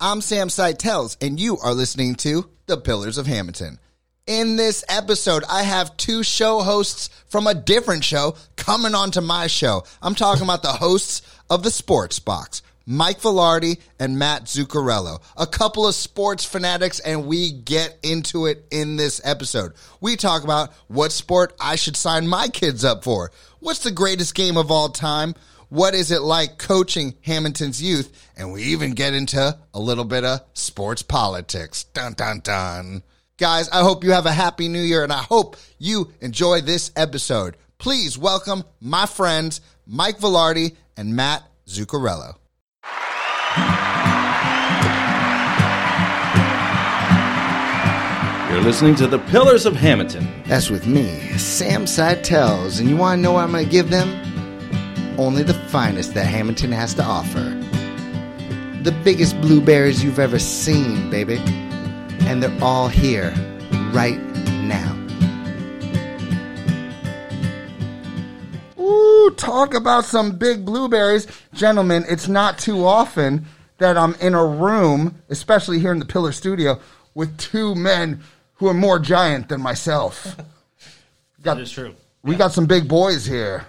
I'm Sam Seitels, and you are listening to The Pillars of Hammonton. In this episode, I have two show hosts from a different show coming onto my show. I'm talking about the hosts of the Sports Box, Mike Velardi and Matt Zuccarello, a couple of sports fanatics, and we get into it in this episode. We talk about what sport I should sign my kids up for. What's the greatest game of all time? What is it like coaching Hammonton's youth? And we even get into a little bit of sports politics. Dun, dun, dun. Guys, I hope you have a happy new year and I hope you enjoy this episode. Please welcome my friends, Mike Velardi and Matt Zuccarello. You're listening to The Pillars of Hammonton. That's with me, Sam Seitels. And you want to know what I'm going to give them? Only the finest that Hammonton has to offer. The biggest blueberries you've ever seen, baby. And they're all here, right now. Ooh, talk about some big blueberries. Gentlemen, it's not too often that I'm in a room, especially here in the Pillar Studio, with two men who are more giant than myself. Got, That is true. we got some big boys here.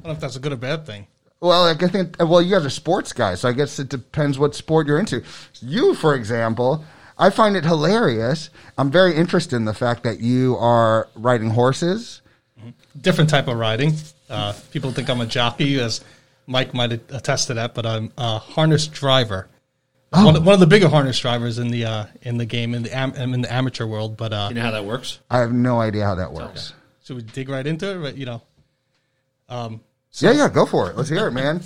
I don't know if that's a good or bad thing. Well, like, I think, well, you guys are sports guys, so I guess it depends what sport you're into. You, for example, I find it hilarious. I'm very interested in the fact that you are riding horses. Different type of riding. Uh, people think I'm a jockey, as Mike might attest to that, but I'm a harness driver. One, of- one of the bigger harness drivers in the uh, in the game in the am- in the amateur world. But uh, You know how that works? I have no idea how that works. should we dig right into it? But, you know, Yeah, yeah, go for it. Let's hear it, man.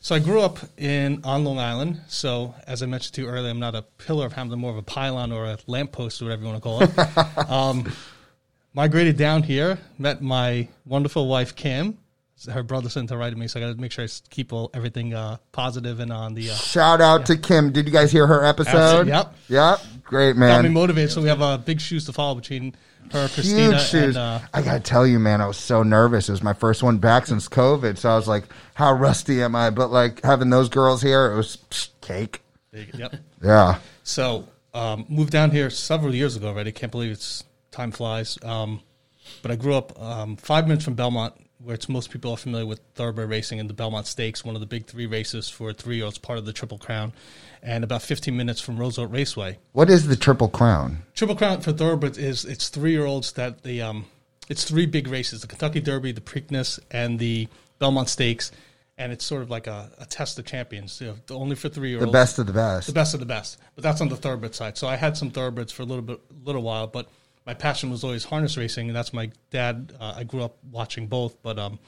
So I grew up in on Long Island. So as I mentioned to you earlier, I'm not a pillar of Hammonton, more of a pylon or a lamppost or whatever you want to call it. um, migrated down here, met my wonderful wife Kim. Her brother sent to write to me, so I got to make sure I keep all, everything uh, positive and on the. Uh, Shout out to Kim. Did you guys hear her episode? Absolutely, yep. Yep. Great, man. got me motivated. So we have uh, big shoes to follow between her, Christina, Huge shoes. and uh, I gotta tell you, man, I was so nervous. It was my first one back since COVID, so I was like, "How rusty am I?" But like having those girls here, it was psh, cake. yep. Yeah. So um, moved down here several years ago already. Can't believe it's time flies. Um, but I grew up um, five minutes from Belmont, where it's most people are familiar with thoroughbred racing and the Belmont Stakes, one of the big three races for three year olds, part of the Triple Crown, and about 15 minutes from Roosevelt Raceway. What is the Triple Crown? Triple Crown for thoroughbreds is it's three year olds that the um, it's three big races: the Kentucky Derby, the Preakness, and the Belmont Stakes. And it's sort of like a, a test of champions, you know, only for three year olds. The best of the best. the best of the best. But that's on the thoroughbred side. So I had some thoroughbreds for a little bit, little while, but my passion was always harness racing, and that's my dad. Uh, I grew up watching both, but um,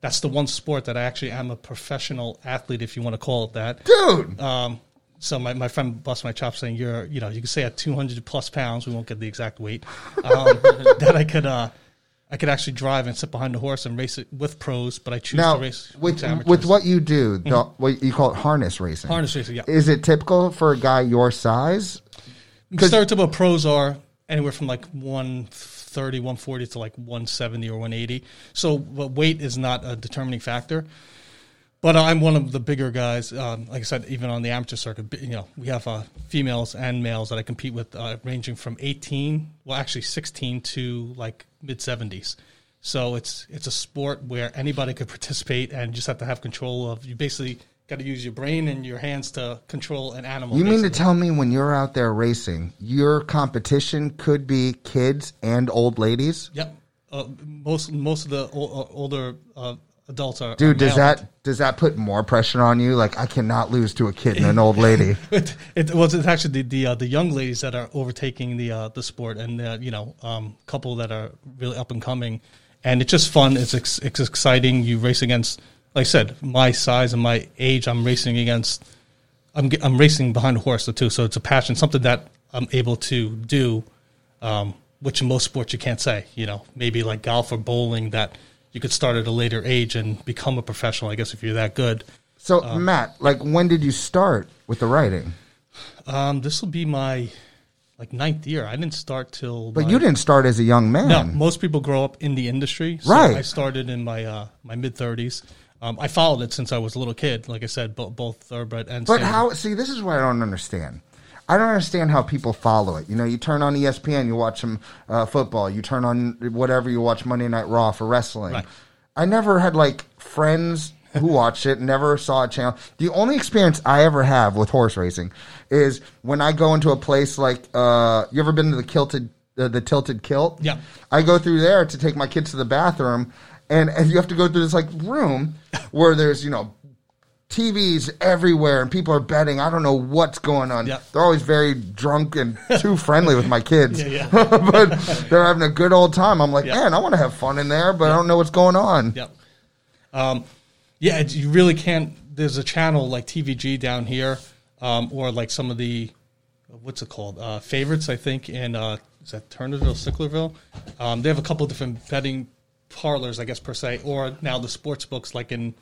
that's the one sport that I actually am a professional athlete, if you want to call it that. Dude, Um, so my, my friend bust my chops saying you're you know you can say at 200 plus pounds we won't get the exact weight um, that I could uh, I could actually drive and sit behind the horse and race it with pros, but I choose now to race with amateurs. with what you do, the, what you call it harness racing. harness racing. Yeah, Is it typical for a guy your size? stereotypical pros are anywhere from like 130 140 to like 170 or 180 so weight is not a determining factor. But i'm one of the bigger guys um, like i said even on the amateur circuit you know we have uh, females and males that i compete with uh, ranging from 18 well actually 16 to like mid 70s so it's it's a sport where anybody could participate and just have to have control of you basically got to use your brain and your hands to control an animal You mean to tell me when you're out there racing, your competition could be kids and old ladies? Yep. Uh, most most of the o- uh, older uh, adults are. Dude, are does that does that put more pressure on you? Like I cannot lose to a kid and an old lady. It, it was it's actually the the, uh, the young ladies that are overtaking the uh, the sport, and uh, you know, um, couple that are really up and coming, and it's just fun. It's ex- it's exciting. You race against, like I said, my size and my age. I'm racing against. I'm I'm racing behind a horse too, so it's a passion, something that I'm able to do, um, which in most sports you can't say. You know, maybe like golf or bowling that you could start at a later age and become a professional. I guess if you're that good. So Matt, like when did you start with the writing? Um, this will be my like ninth year. I didn't start till. But my- you didn't start as a young man. No, most people grow up in the industry. So Right. I started in my uh, my mid thirties. Um, I followed it since I was a little kid. Like I said, bo- both thoroughbred and. But standard. how? See, this is what I don't understand. I don't understand how people follow it. You know, you turn on ESPN, you watch some uh, football. You turn on whatever, you watch Monday Night Raw for wrestling. Right. I never had like friends who watched it, never saw a channel. The only experience I ever have with horse racing is when I go into a place like uh, you ever been to the kilted uh, the tilted kilt? Yeah. I go through there to take my kids to the bathroom, and, and you have to go through this like room where there's you know TVs everywhere and people are betting. I don't know what's going on. Yeah. They're always very drunk and too friendly with my kids. Yeah, but they're having a good old time. I'm like, Yeah. man, I want to have fun in there, but I don't know what's going on. Yep. Um, yeah, you really can't. There's a channel like TVG down here, um, or like some of the what's it called? Uh, favorites, I think, in uh, is that Turnerville, Sicklerville. Um, they have a couple different betting parlors, I guess per se, or now the sports books like in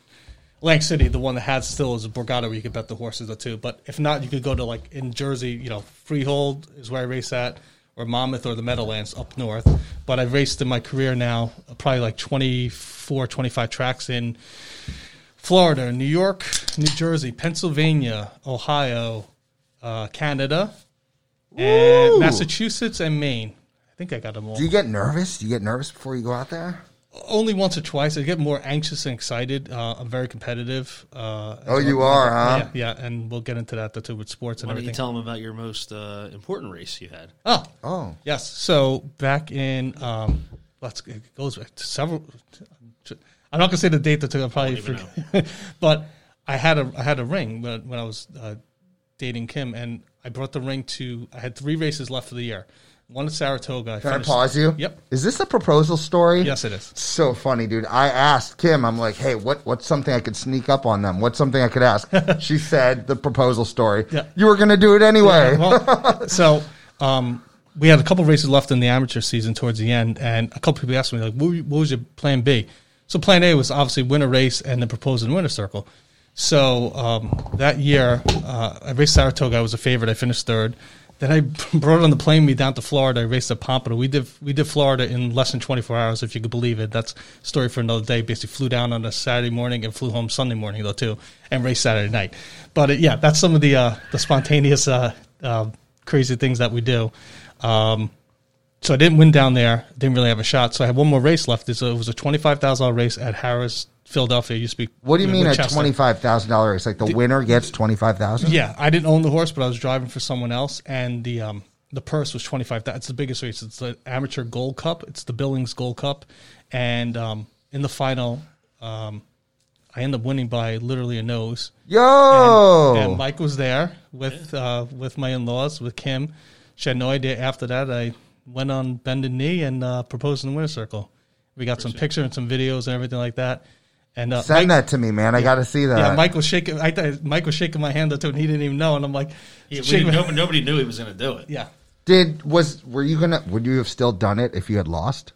Lang City, the one that has still is a Borgata where you could bet the horses or too. But if not, you could go to like in Jersey, you know, Freehold is where I race at, or Monmouth or the Meadowlands up north. But I've raced in my career now uh, probably like 24, 25 tracks in Florida, New York, New Jersey, Pennsylvania, Ohio, uh, Canada, and Ooh. Massachusetts and Maine. I think I got them all. Do you get nervous? Do you get nervous before you go out there? Only once or twice. I get more anxious and excited. Uh, I'm very competitive. Uh, Oh, you are, huh? Yeah, yeah, and we'll get into that too with sports and Why don't you everything. tell them about your most uh, important race you had? oh, Oh, yes. So back in, um, let's it goes back to several. I'm not gonna say the date that took. I probably forget. but I had a I had a ring when, when I was uh, dating Kim, and I brought the ring to. I had three races left for the year. One at Saratoga. can I pause you? Yep. Is this a proposal story? Yes, it is. So funny, dude. I asked Kim, I'm like, hey, what, what's something I could sneak up on them? What's something I could ask? she said the proposal story. Yeah. You were going to do it anyway. well, so um, we had a couple races left in the amateur season towards the end, and a couple people asked me like, "What, what was your plan B?" So plan A was obviously win a race and then propose in the winner circle. So um, that year, uh, I raced Saratoga. I was a favorite. I finished third. Then I brought it on the plane me down to Florida. I raced at Pompano. We did we did Florida in less than 24 hours, if you could believe it. That's a story for another day. Basically, flew down on a Saturday morning and flew home Sunday morning though too, and raced Saturday night. But uh, yeah, that's some of the uh, the spontaneous uh, uh, crazy things that we do. Um, so I didn't win down there. Didn't really have a shot. So I had one more race left. It was a twenty five thousand dollar race at Harrah's, Philadelphia. It used to be. what do you mean a Winchester. $25,000 race? Like the winner gets 25000 Yeah, I didn't own the horse, but I was driving for someone else, and the um, the purse was twenty five. That's the biggest race. It's the amateur Gold Cup. It's the Billings Gold Cup, and um, in the final, um, I end up winning by literally a nose. Yo! And Mike was there with uh, with my in laws with Kim. She had no idea. After that, I went on bended knee and uh, proposed in the winner circle. We got some pictures and some videos and everything like that. And uh, Send Mike- that to me, man. I got to see that. yeah, Mike was shaking. I thought Mike was shaking my hand too, and he didn't even know. And I'm like, Yeah, we didn't- nobody, nobody knew he was going to do it. yeah. Did was were you gonna would you have still done it if you had lost?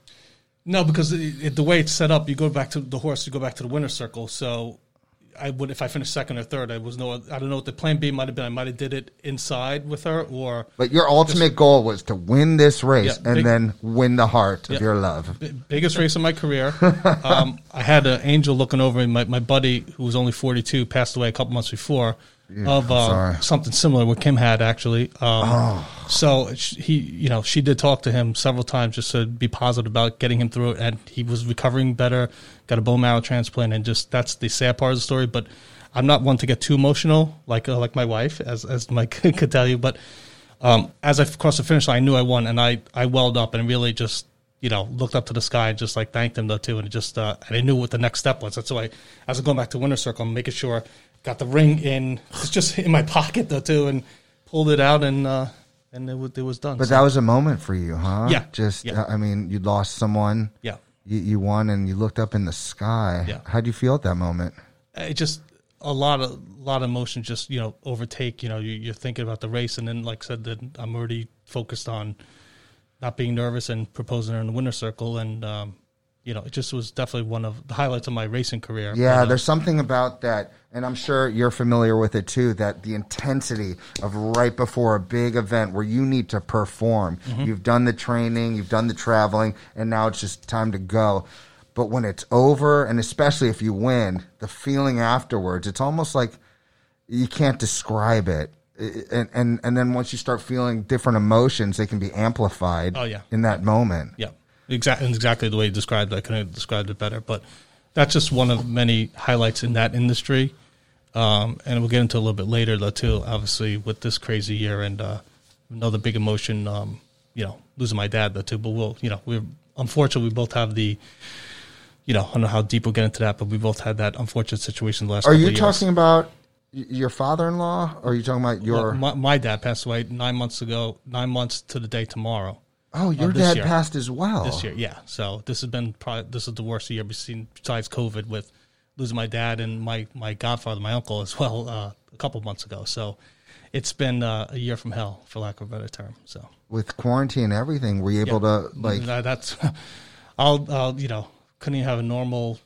No, because it, it- the way it's set up, you go back to the horse, you go back to the winner's circle. So I would, if I finished second or third, I was no, I don't know what the plan B might have been. I might have did it inside with her, or But your ultimate goal was to win this race Yeah, and big- then win the heart Yeah. of your love. b- biggest race of my career. um, I had an angel looking over me. My, my buddy, who was only 42, passed away a couple months before of uh. Oh. something similar what Kim had actually. Um, So he, you know, she did talk to him several times just to be positive about getting him through it, and he was recovering better. Got a bone marrow transplant, and just that's the sad part of the story. But I'm not one to get too emotional, like uh, like my wife, as as Mike could tell you. But um, as I crossed the finish line, I knew I won, and I I welled up and really just you know looked up to the sky and just like thanked him though too, and just uh, and I knew what the next step was. That's why as I'm going back to Winter circle, I'm making sure got the ring in, it's just in my pocket though too, and pulled it out and uh, and it was it was done. But So, that was a moment for you, huh? Yeah. Just Yeah. uh, I mean, you lost someone. yeah. You, you won and you looked up in the sky. Yeah. How do you feel at that moment? it just a lot of lot of emotion just you know overtake you know you, you're thinking about the race and then like I said that I'm already focused on not being nervous and proposing her in the winner circle and um, you know it just was definitely one of the highlights of my racing career Yeah, uh, there's something about that, and I'm sure you're familiar with it too. That the intensity of right before a big event where you need to perform. Mm-hmm. You've done the training, you've done the traveling, and now it's just time to go. But when it's over, and especially if you win, the feeling afterwards, it's almost like you can't describe it. and and and then once you start feeling different emotions, they can be amplified. Oh, yeah. in that moment. Yeah, exactly, exactly the way you described it. I couldn't have described it better. But that's just one of many highlights in that industry. Um, and we'll get into a little bit later, though, too. Obviously, with this crazy year and uh, another big emotion, um, you know, losing my dad, though, too. But we'll, you know, we're unfortunately we both have the, you know, I don't know how deep we'll get into that, but we both had that unfortunate situation the last. Are couple you of years. talking about your father-in-law? Or are you talking about your? Well, my, my dad passed away nine months ago, nine months to the day tomorrow. Oh, your dad year. passed as well. this year. Yeah, so this has been probably this is the worst year we've seen besides COVID with losing my dad and my my godfather, my uncle as well, uh, a couple months ago. So it's been uh, a year from hell, for lack of a better term. So With quarantine and everything, were you able to like? that, that's I'll, I'll you know couldn't even have a normal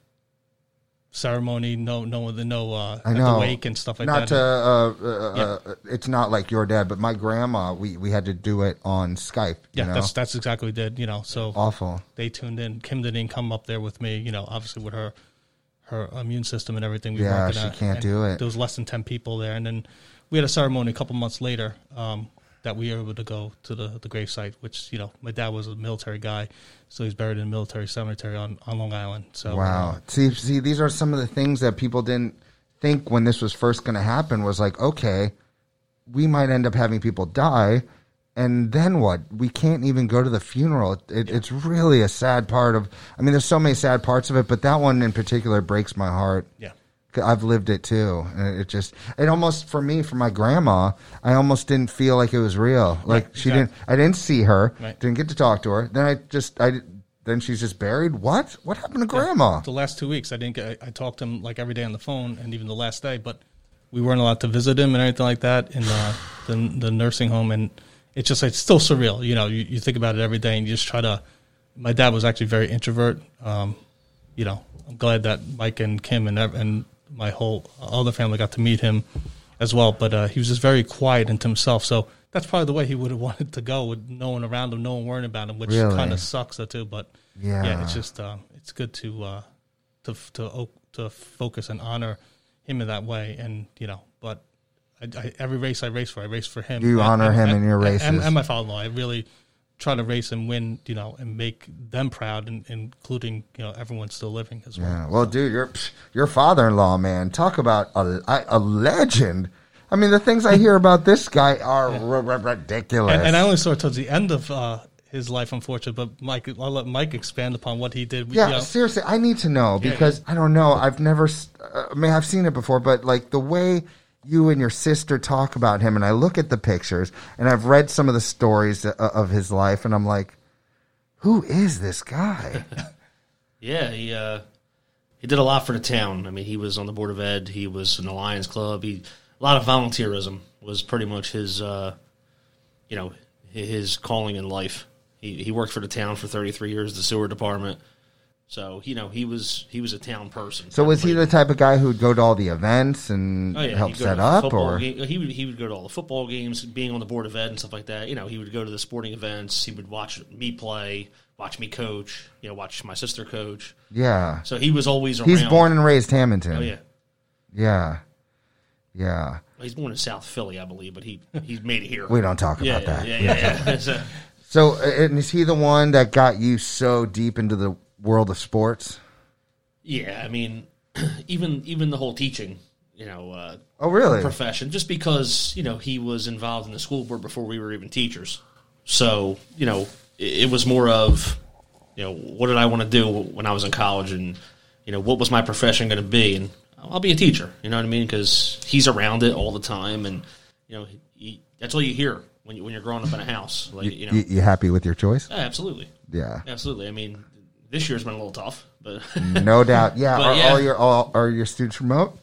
ceremony, no no the no uh, I at know. the wake and stuff like that. not that. to. Uh, uh, uh, it's not like your dad, but my grandma. We we had to do it on Skype. yeah, you know? that's that's exactly what we did. You know, so awful. they tuned in. Kim didn't come up there with me. You know, obviously with her her immune system and everything. We Yeah, she gonna- can't do it. There was less than ten people there, and then we had a ceremony a couple months later um, that we were able to go to the the gravesite. Which you know, my dad was a military guy, so he's buried in a military cemetery on, on Long Island. So uh, Wow. See, see, these are some of the things that people didn't think when this was first going to happen. Was like, okay, we might end up having people die, and then what? We can't even go to the funeral. It, it, It's really a sad part of. I mean, there's so many sad parts of it, but that one in particular breaks my heart. yeah, I've lived it too. It just, it almost for me, for my grandma, I almost didn't feel like it was real. Like Right, she exactly. didn't, I didn't see her, Right. didn't get to talk to her. Then I just, I, then she's just buried. What? What happened to grandma? the last two weeks I didn't get. I, I talked to him like every day on the phone, and even the last day, but we weren't allowed to visit him and anything like that in the the, the nursing home, and it's just it's still surreal. You know, you, you think about it every day, and you just try to. My dad was actually very introvert. Um, you know, I'm glad that Mike and Kim and and my whole other family got to meet him as well. But uh, he was just very quiet into himself. So that's probably the way he would have wanted to go with no one around him, no one worrying about him, which Really? kind of sucks too. But Yeah. yeah, it's just uh, it's good to uh, to to to focus and honor him in that way, and you know, but I, I, every race I race for, I race for him. You And- honor and- him and- in your races. and, and my father-in-law. I really try to race and win, you know, and make them proud, and, including you know everyone still living as well. Yeah. Well, dude, your your father-in-law, man, talk about a, a legend. I mean, the things I hear about this guy are r- r- ridiculous. And, and I only saw it towards the end of uh, his life, unfortunately. But Mike, I'll let Mike expand upon what he did. Yeah, you know. seriously, I need to know Yeah, because I don't know. I've never, uh, I mean, I've seen it before, but like the way you and your sister talk about him, and I look at the pictures, and I've read some of the stories uh, of his life, and I'm like, who is this guy? Yeah, he uh, he did a lot for the town. I mean, he was on the board of ed. He was in the Lions Club. He a lot of volunteerism was pretty much his, uh, you know, his calling in life. He he worked for the town for 33 years, the sewer department. So you know he was he was a town person. so was he the type of guy who'd go to all the events and Oh, yeah, help set up, or ga- he would he would go to all the football games, being on the board of ed and stuff like that. You know, he would go to the sporting events. He would watch me play, watch me coach. You know, watch my sister coach. yeah? So he was always around. He's born and raised Hammonton. Oh yeah, yeah, yeah. Well, he's born in South Philly, I believe, but he he's made it here. We don't talk yeah, about yeah, that. yeah, yeah, yeah. So, and is he the one that got you so deep into the world of sports? yeah, I mean, even even the whole teaching, you know, uh, Oh, really? profession, just because you know he was involved in the school board before we were even teachers. So you know, it, it was more of you know what did I want to do when I was in college, and you know what was my profession going to be, and I'll be a teacher. You know what I mean? Because he's around it all the time, and you know he, that's all you hear when you when you're growing up in a house. Like you know, You, you happy with your choice? yeah, absolutely, Yeah. absolutely. I mean, this year's been a little tough, but No doubt. Yeah. But Are yeah. all your all are your students remote?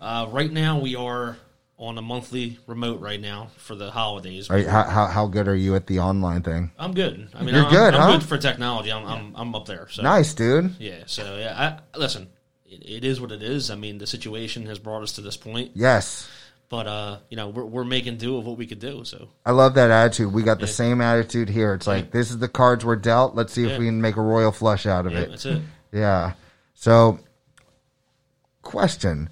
uh, right now we are on a monthly remote right now for the holidays. You, how, how how good are you at the online thing? I'm good. I mean, You're I'm, good, I'm huh? good for technology. I'm, I'm, I'm up there. So Nice, dude. yeah. So yeah, I, listen, it, it is what it is. I mean, the situation has brought us to this point, Yes. But uh, you know, we're, we're making do of what we could do. So I love that attitude. We got the same attitude here. It's like this is the cards we're dealt. Let's see if we can make a royal flush out of yeah, it. that's it. Yeah. So, question: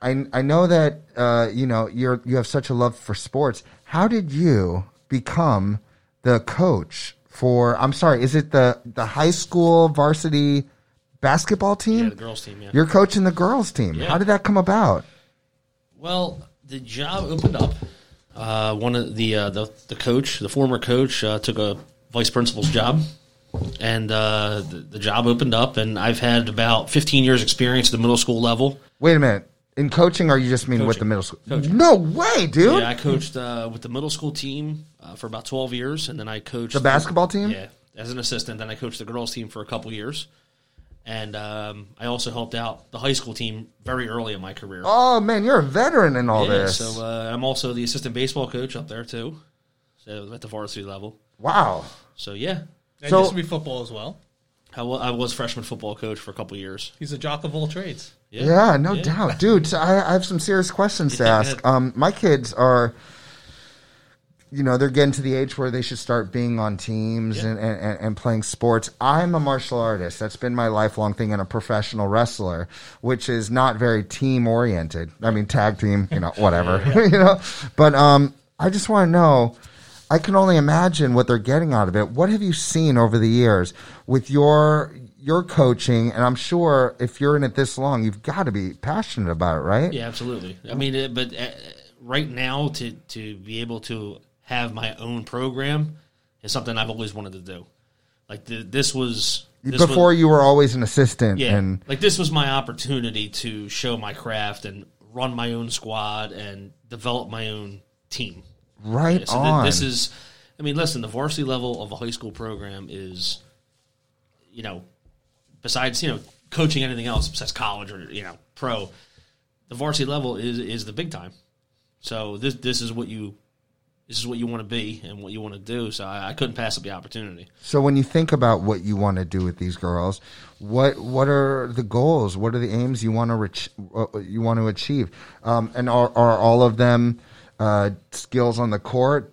I I know that uh, you know you're you have such a love for sports. How did you become the coach for? I'm sorry, is it the the high school varsity basketball team? Yeah, the girls team. Yeah. You're coaching the girls team. Yeah. How did that come about? Well, the job opened up. Uh, one of the uh, the the coach, the former coach, uh, took a vice principal's job, and uh, the, the job opened up. And I've had about 15 years experience at the middle school level. Wait a minute. In coaching, or you just mean with the middle school? Coaching. No way, dude. Yeah, I coached uh, with the middle school team uh, for about 12 years, and then I coached The basketball team? Yeah, as an assistant. Then I coached the girls team for a couple years, and um, I also helped out the high school team very early in my career. Oh man, you're a veteran in all yeah, this. so uh, I'm also the assistant baseball coach up there too, so at the varsity level. wow. So yeah, And So- used to be football as well. I was freshman football coach for a couple years. He's a jock of all trades. Yeah, no Yeah. doubt, dude. I, I have some serious questions to ask. Um, my kids are, you know, they're getting to the age where they should start being on teams Yeah. and, and, and playing sports. I'm a martial artist. That's been my lifelong thing, and a professional wrestler, which is not very team oriented. I mean, tag team, you know, whatever, you know. But um, I just want to know. I can only imagine what they're getting out of it. What have you seen over the years with your your coaching? And I'm sure if you're in it this long, you've got to be passionate about it, right? Yeah, absolutely. I mean, but uh, right now to to be able to have my own program is something I've always wanted to do. Like the, this was this was- Before you were always an assistant, Yeah, and like this was my opportunity to show my craft and run my own squad and develop my own team. right Yeah, so on. this is, I mean, listen, the varsity level of a high school program is, you know, besides you know coaching anything else besides college or you know pro, the varsity level is is the big time. So this this is what you. This is what you want to be and what you want to do. So I, I couldn't pass up the opportunity. so when you think about what you want to do with these girls, what what are the goals? What are the aims you want to reach, uh, you want to achieve? Um, and are are all of them uh, skills on the court?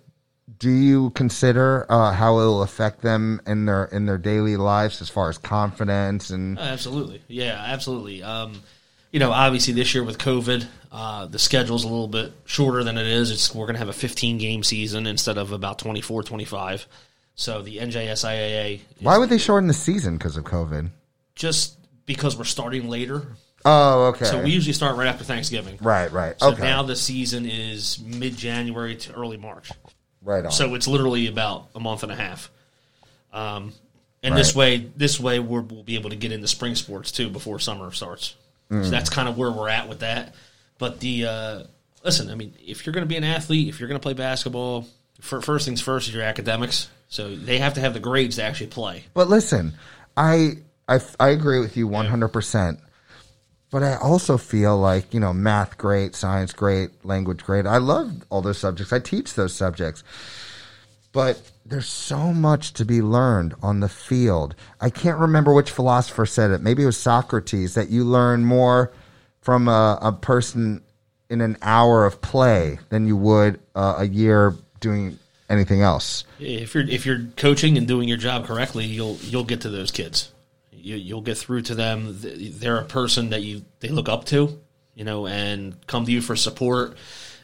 Do you consider uh, how it will affect them in their in their daily lives as far as confidence and Uh, Absolutely. Yeah, absolutely. Um, you know, obviously this year with COVID, uh, the schedule's a little bit shorter than it is. It's we're going to have a 15 game season instead of about 24, 25. So the NJSIAA is why would they shorten the season because of COVID? just because we're starting later. Oh, okay. So we usually start right after Thanksgiving. right, right. So okay, now the season is mid January to early March. right on. So it's literally about a month and a half. Um, and this way, this way we're, we'll be able to get into spring sports too before summer starts. Mm. So that's kind of where we're at with that. But the uh, listen, I mean, if you're going to be an athlete, if you're going to play basketball, for, first things first is your academics. So they have to have the grades to actually play. But listen, I I, I agree with you one hundred percent. But I also feel like you know math great, science great, language great. I love all those subjects. I teach those subjects. But there's so much to be learned on the field. I can't remember which philosopher said it. Maybe it was Socrates that you learn more from a, a person in an hour of play than you would uh, a year doing anything else. If you're if you're coaching and doing your job correctly, you'll you'll get to those kids. You, you'll get through to them. They're a person that you they look up to, you know, and come to you for support.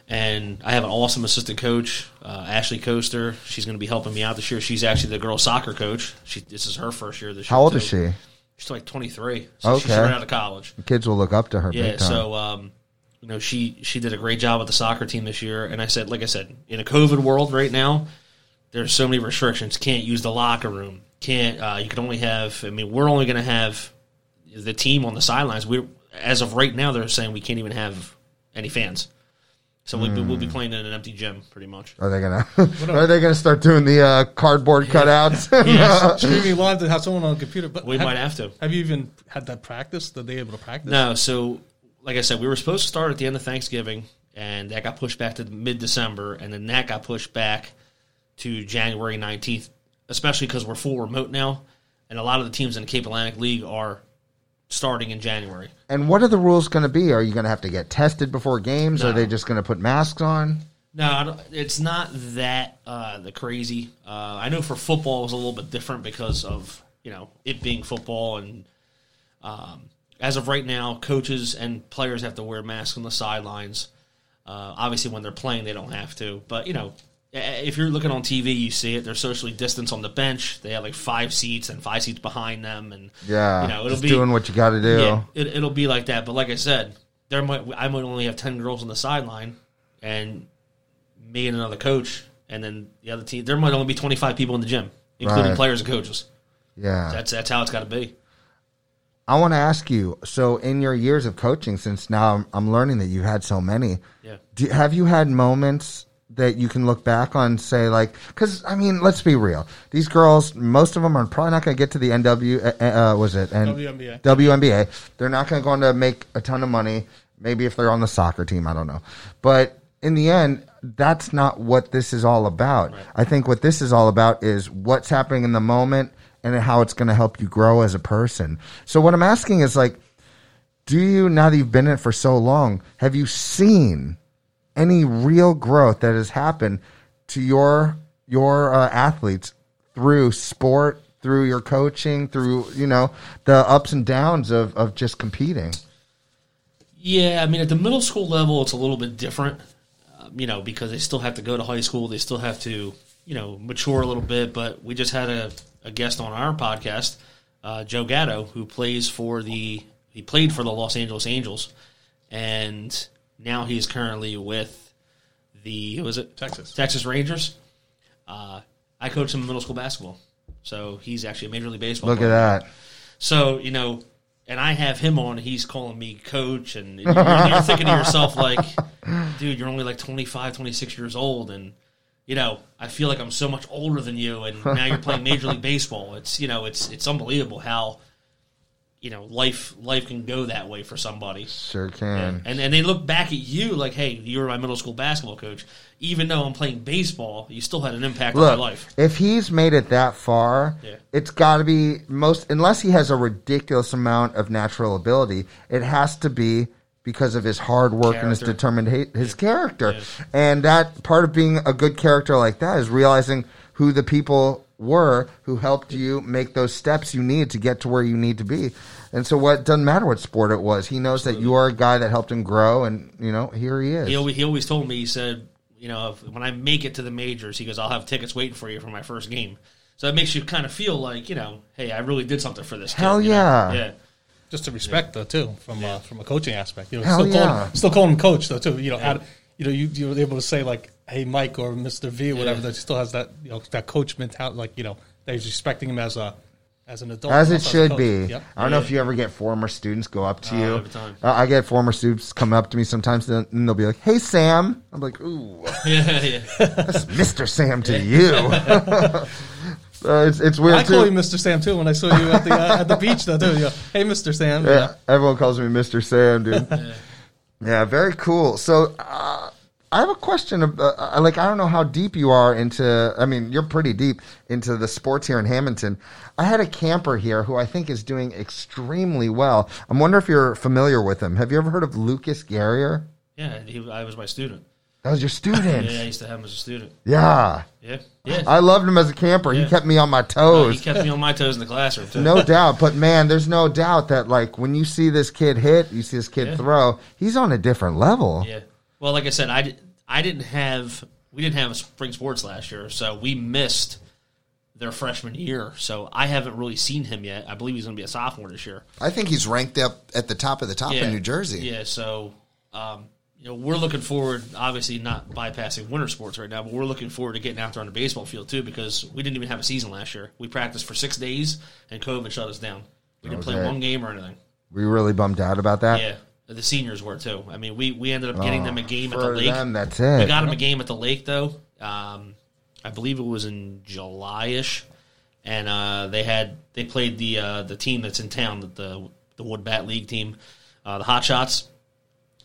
And I have an awesome assistant coach, uh, Ashley Coaster. She's going to be helping me out this year. She's actually the girls soccer coach. She this is her first year this year. How old too. is she? She's like 23. So she's Okay. right out of college. The Kids will look up to her Yeah, big time. so um, you know, she she did a great job with the soccer team this year. And I said, like I said, in a COVID world right now, there's so many restrictions. Can't use the locker room. Can't. Uh, you can only have. I mean, we're only going to have the team on the sidelines. We, as of right now, they're saying we can't even have any fans. So we'll, be, we'll Hmm. be playing in an empty gym, pretty much. Are they gonna? are they gonna start doing the uh, cardboard cutouts? Streaming live to have someone on a computer. But We might have to. Have you even had that practice? That they able to practice? No, so like I said, we were supposed to start at the end of Thanksgiving, and that got pushed back to mid December, and then that got pushed back to January nineteenth, especially because we're full remote now, and a lot of the teams in the Cape Atlantic League are starting in January. and what are the rules going to be? Are you going to have to get tested before games? Are they just going to put masks on? No, it's not that uh, the crazy. Uh, I know for football it was a little bit different because of you know it being football and um, as of right now, coaches and players have to wear masks on the sidelines. Uh, obviously, when they're playing, they don't have to. But you know, if you're looking on TV, you see it. They're socially distanced on the bench. They have like five seats and five seats behind them, and Yeah, you know, it'll just be doing what you got to do. yeah, it, it'll be like that. But like I said, there might I might only have ten girls on the sideline, and me and another coach, and then the other team. There might only be twenty five people in the gym, including Right. players and coaches. Yeah. That's that's how it's got to be. I want to ask you. So, in your years of coaching, since now I'm, I'm learning that you've had so many, Yeah. do, have you had moments that you can look back on, and say like, because I mean, let's be real. These girls, most of them are probably not going to get to the NW. Uh, uh, was it and WNBA. WNBA? They're not going to go on to make a ton of money. Maybe if they're on the soccer team, I don't know. But in the end, that's not what this is all about. I think what this is all about is what's happening in the moment and how it's going to help you grow as a person. So what I'm asking is like, do you now that you've been in it for so long, have you seen any real growth that has happened to your your uh, athletes through sport, through your coaching, through you know the ups and downs of of just competing? Yeah, I mean, at the middle school level, it's a little bit different, um, you know, because they still have to go to high school. They still have to, you know, mature a little bit. But we just had a, a guest on our podcast, uh, Joe Gatto, who plays for the he played for the Los Angeles Angels, and now he's currently with the who was it Texas. Texas Rangers. Uh, I coach him in middle school basketball, so he's actually a major league baseball. Look player. at that. So you know, and I have him on. He's calling me coach, and you're, you're thinking to yourself like, dude, you're only like 25, 26 years old, and you know, I feel like I'm so much older than you, and now you're playing Major League Baseball. It's you know, it's it's unbelievable how you know life life can go that way for somebody. Sure can. And and they look back at you like, hey, you were my middle school basketball coach. Even though I'm playing baseball, you still had an impact on my life. if he's made it that far, Yeah. it's got to be most unless he has a ridiculous amount of natural ability. It has to be because of his hard work and his determined hate, his character. Yeah. And that part of being a good character like that is realizing who the people were who helped you make those steps you need to get to where you need to be. And so, what doesn't matter what sport it was, he knows that you are a guy that helped him grow, and you know here he is. He always, he always told me, he said, you know, if, when I make it to the majors, he goes, I'll have tickets waiting for you for my first game. So it makes you kind of feel like, you know, hey, I really did something for this. kid, Hell you know? yeah. yeah, just to respect though too from uh, from a coaching aspect. You know, Hell still call yeah. him, still call him coach though too. You know, add, you know, you you're able to say like, "Hey, Mike" or "Mister V" or whatever. Yeah. That still has that you know that coach mentality. Like you know, that he's respecting him as a as an adult, As it also should coach. be. Yep. I don't know if you ever get former students go up to Oh, you. every time. Uh, I get former students come up to me sometimes and they'll be like, "Hey Sam," I'm like, "Ooh, yeah, yeah. that's Mr. Sam to you." uh, it's it's weird I call too. you Mister Sam too when I saw you at the uh, at the beach though too. You go, hey, Mister Sam. yeah, everyone calls me Mr. Sam, dude. yeah. very cool. So. I have a question. Uh, uh, like, I don't know how deep you are into. I mean, you're pretty deep into the sports here in Hammonton. I had a camper here who I think is doing extremely well. I'm wondering if you're familiar with him. Have you ever heard of Lucas Garrier? yeah he, I was my student. That was your student. Yeah, I used to have him as a student. Yeah. Yeah, yeah. I loved him as a camper. He kept me on my toes. he kept me on my toes in the classroom, too. no doubt. But man, there's no doubt that like when you see this kid hit, you see this kid Yeah. throw, he's on a different level. Yeah. Well, like I said, I, I didn't have we didn't have spring sports last year, so we missed their freshman year. So I haven't really seen him yet. I believe he's going to be a sophomore this year. I think he's ranked up at the top of the top in New Jersey. Yeah. So um, you know we're looking forward. Obviously, not bypassing winter sports right now, but we're looking forward to getting out there on the baseball field too because we didn't even have a season last year. We practiced for six days and COVID shut us down. We didn't play one game or anything. We really bummed out about that. Yeah. The seniors were too. I mean, we, we ended up getting them a game at the Oh, lake. them, that's We it. got them a game at the lake though. Um, I believe it was in July-ish, and uh, they had they played the uh, the team that's in town, the the, the Wood Bat League team, uh, the Hot Shots.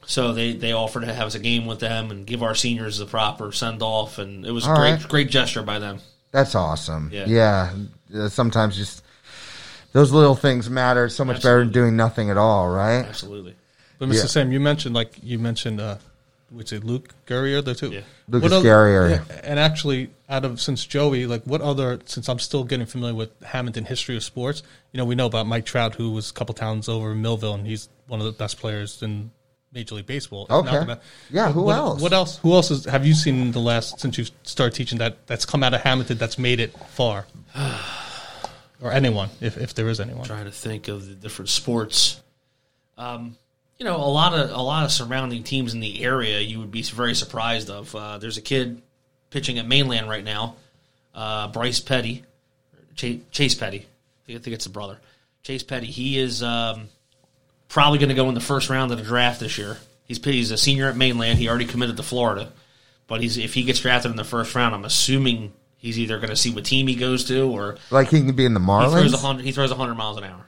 So they, they offered to have us a game with them and give our seniors the proper send off, and it was a All great right. great gesture by them. That's awesome. Yeah. Yeah. Uh, Sometimes just those little things matter so much better than doing nothing at all, right? Absolutely. But Mr. Yeah. Sam, you mentioned like you mentioned uh, which is Luke Gurrier, the two. Yeah. Lucas What Gurrier. yeah, and actually, out of since Joey, like what other? Since I'm still getting familiar with Hammonton history of sports, you know, we know about Mike Trout, who was a couple towns over in Millville, and he's one of the best players in Major League Baseball. if not Okay. Yeah, who what, else? What else? Who else is, have you seen in the last since you started teaching that that's come out of Hammonton that's made it far? or anyone, if if there is anyone. trying to think of the different sports. Um, you know, a lot of a lot of surrounding teams in the area you would be very surprised of. Uh, there's a kid pitching at Mainland right now, uh, Bryce Petty, Chase, Chase Petty. I think, I think it's the brother, Chase Petty. He is um, probably going to go in the first round of the draft this year. He's he's a senior at Mainland. He already committed to Florida, but he's if he gets drafted in the first round, I'm assuming he's either going to see what team he goes to or Like he can be in the Marlins. he throws a Marlins. hundred. He throws hundred miles an hour.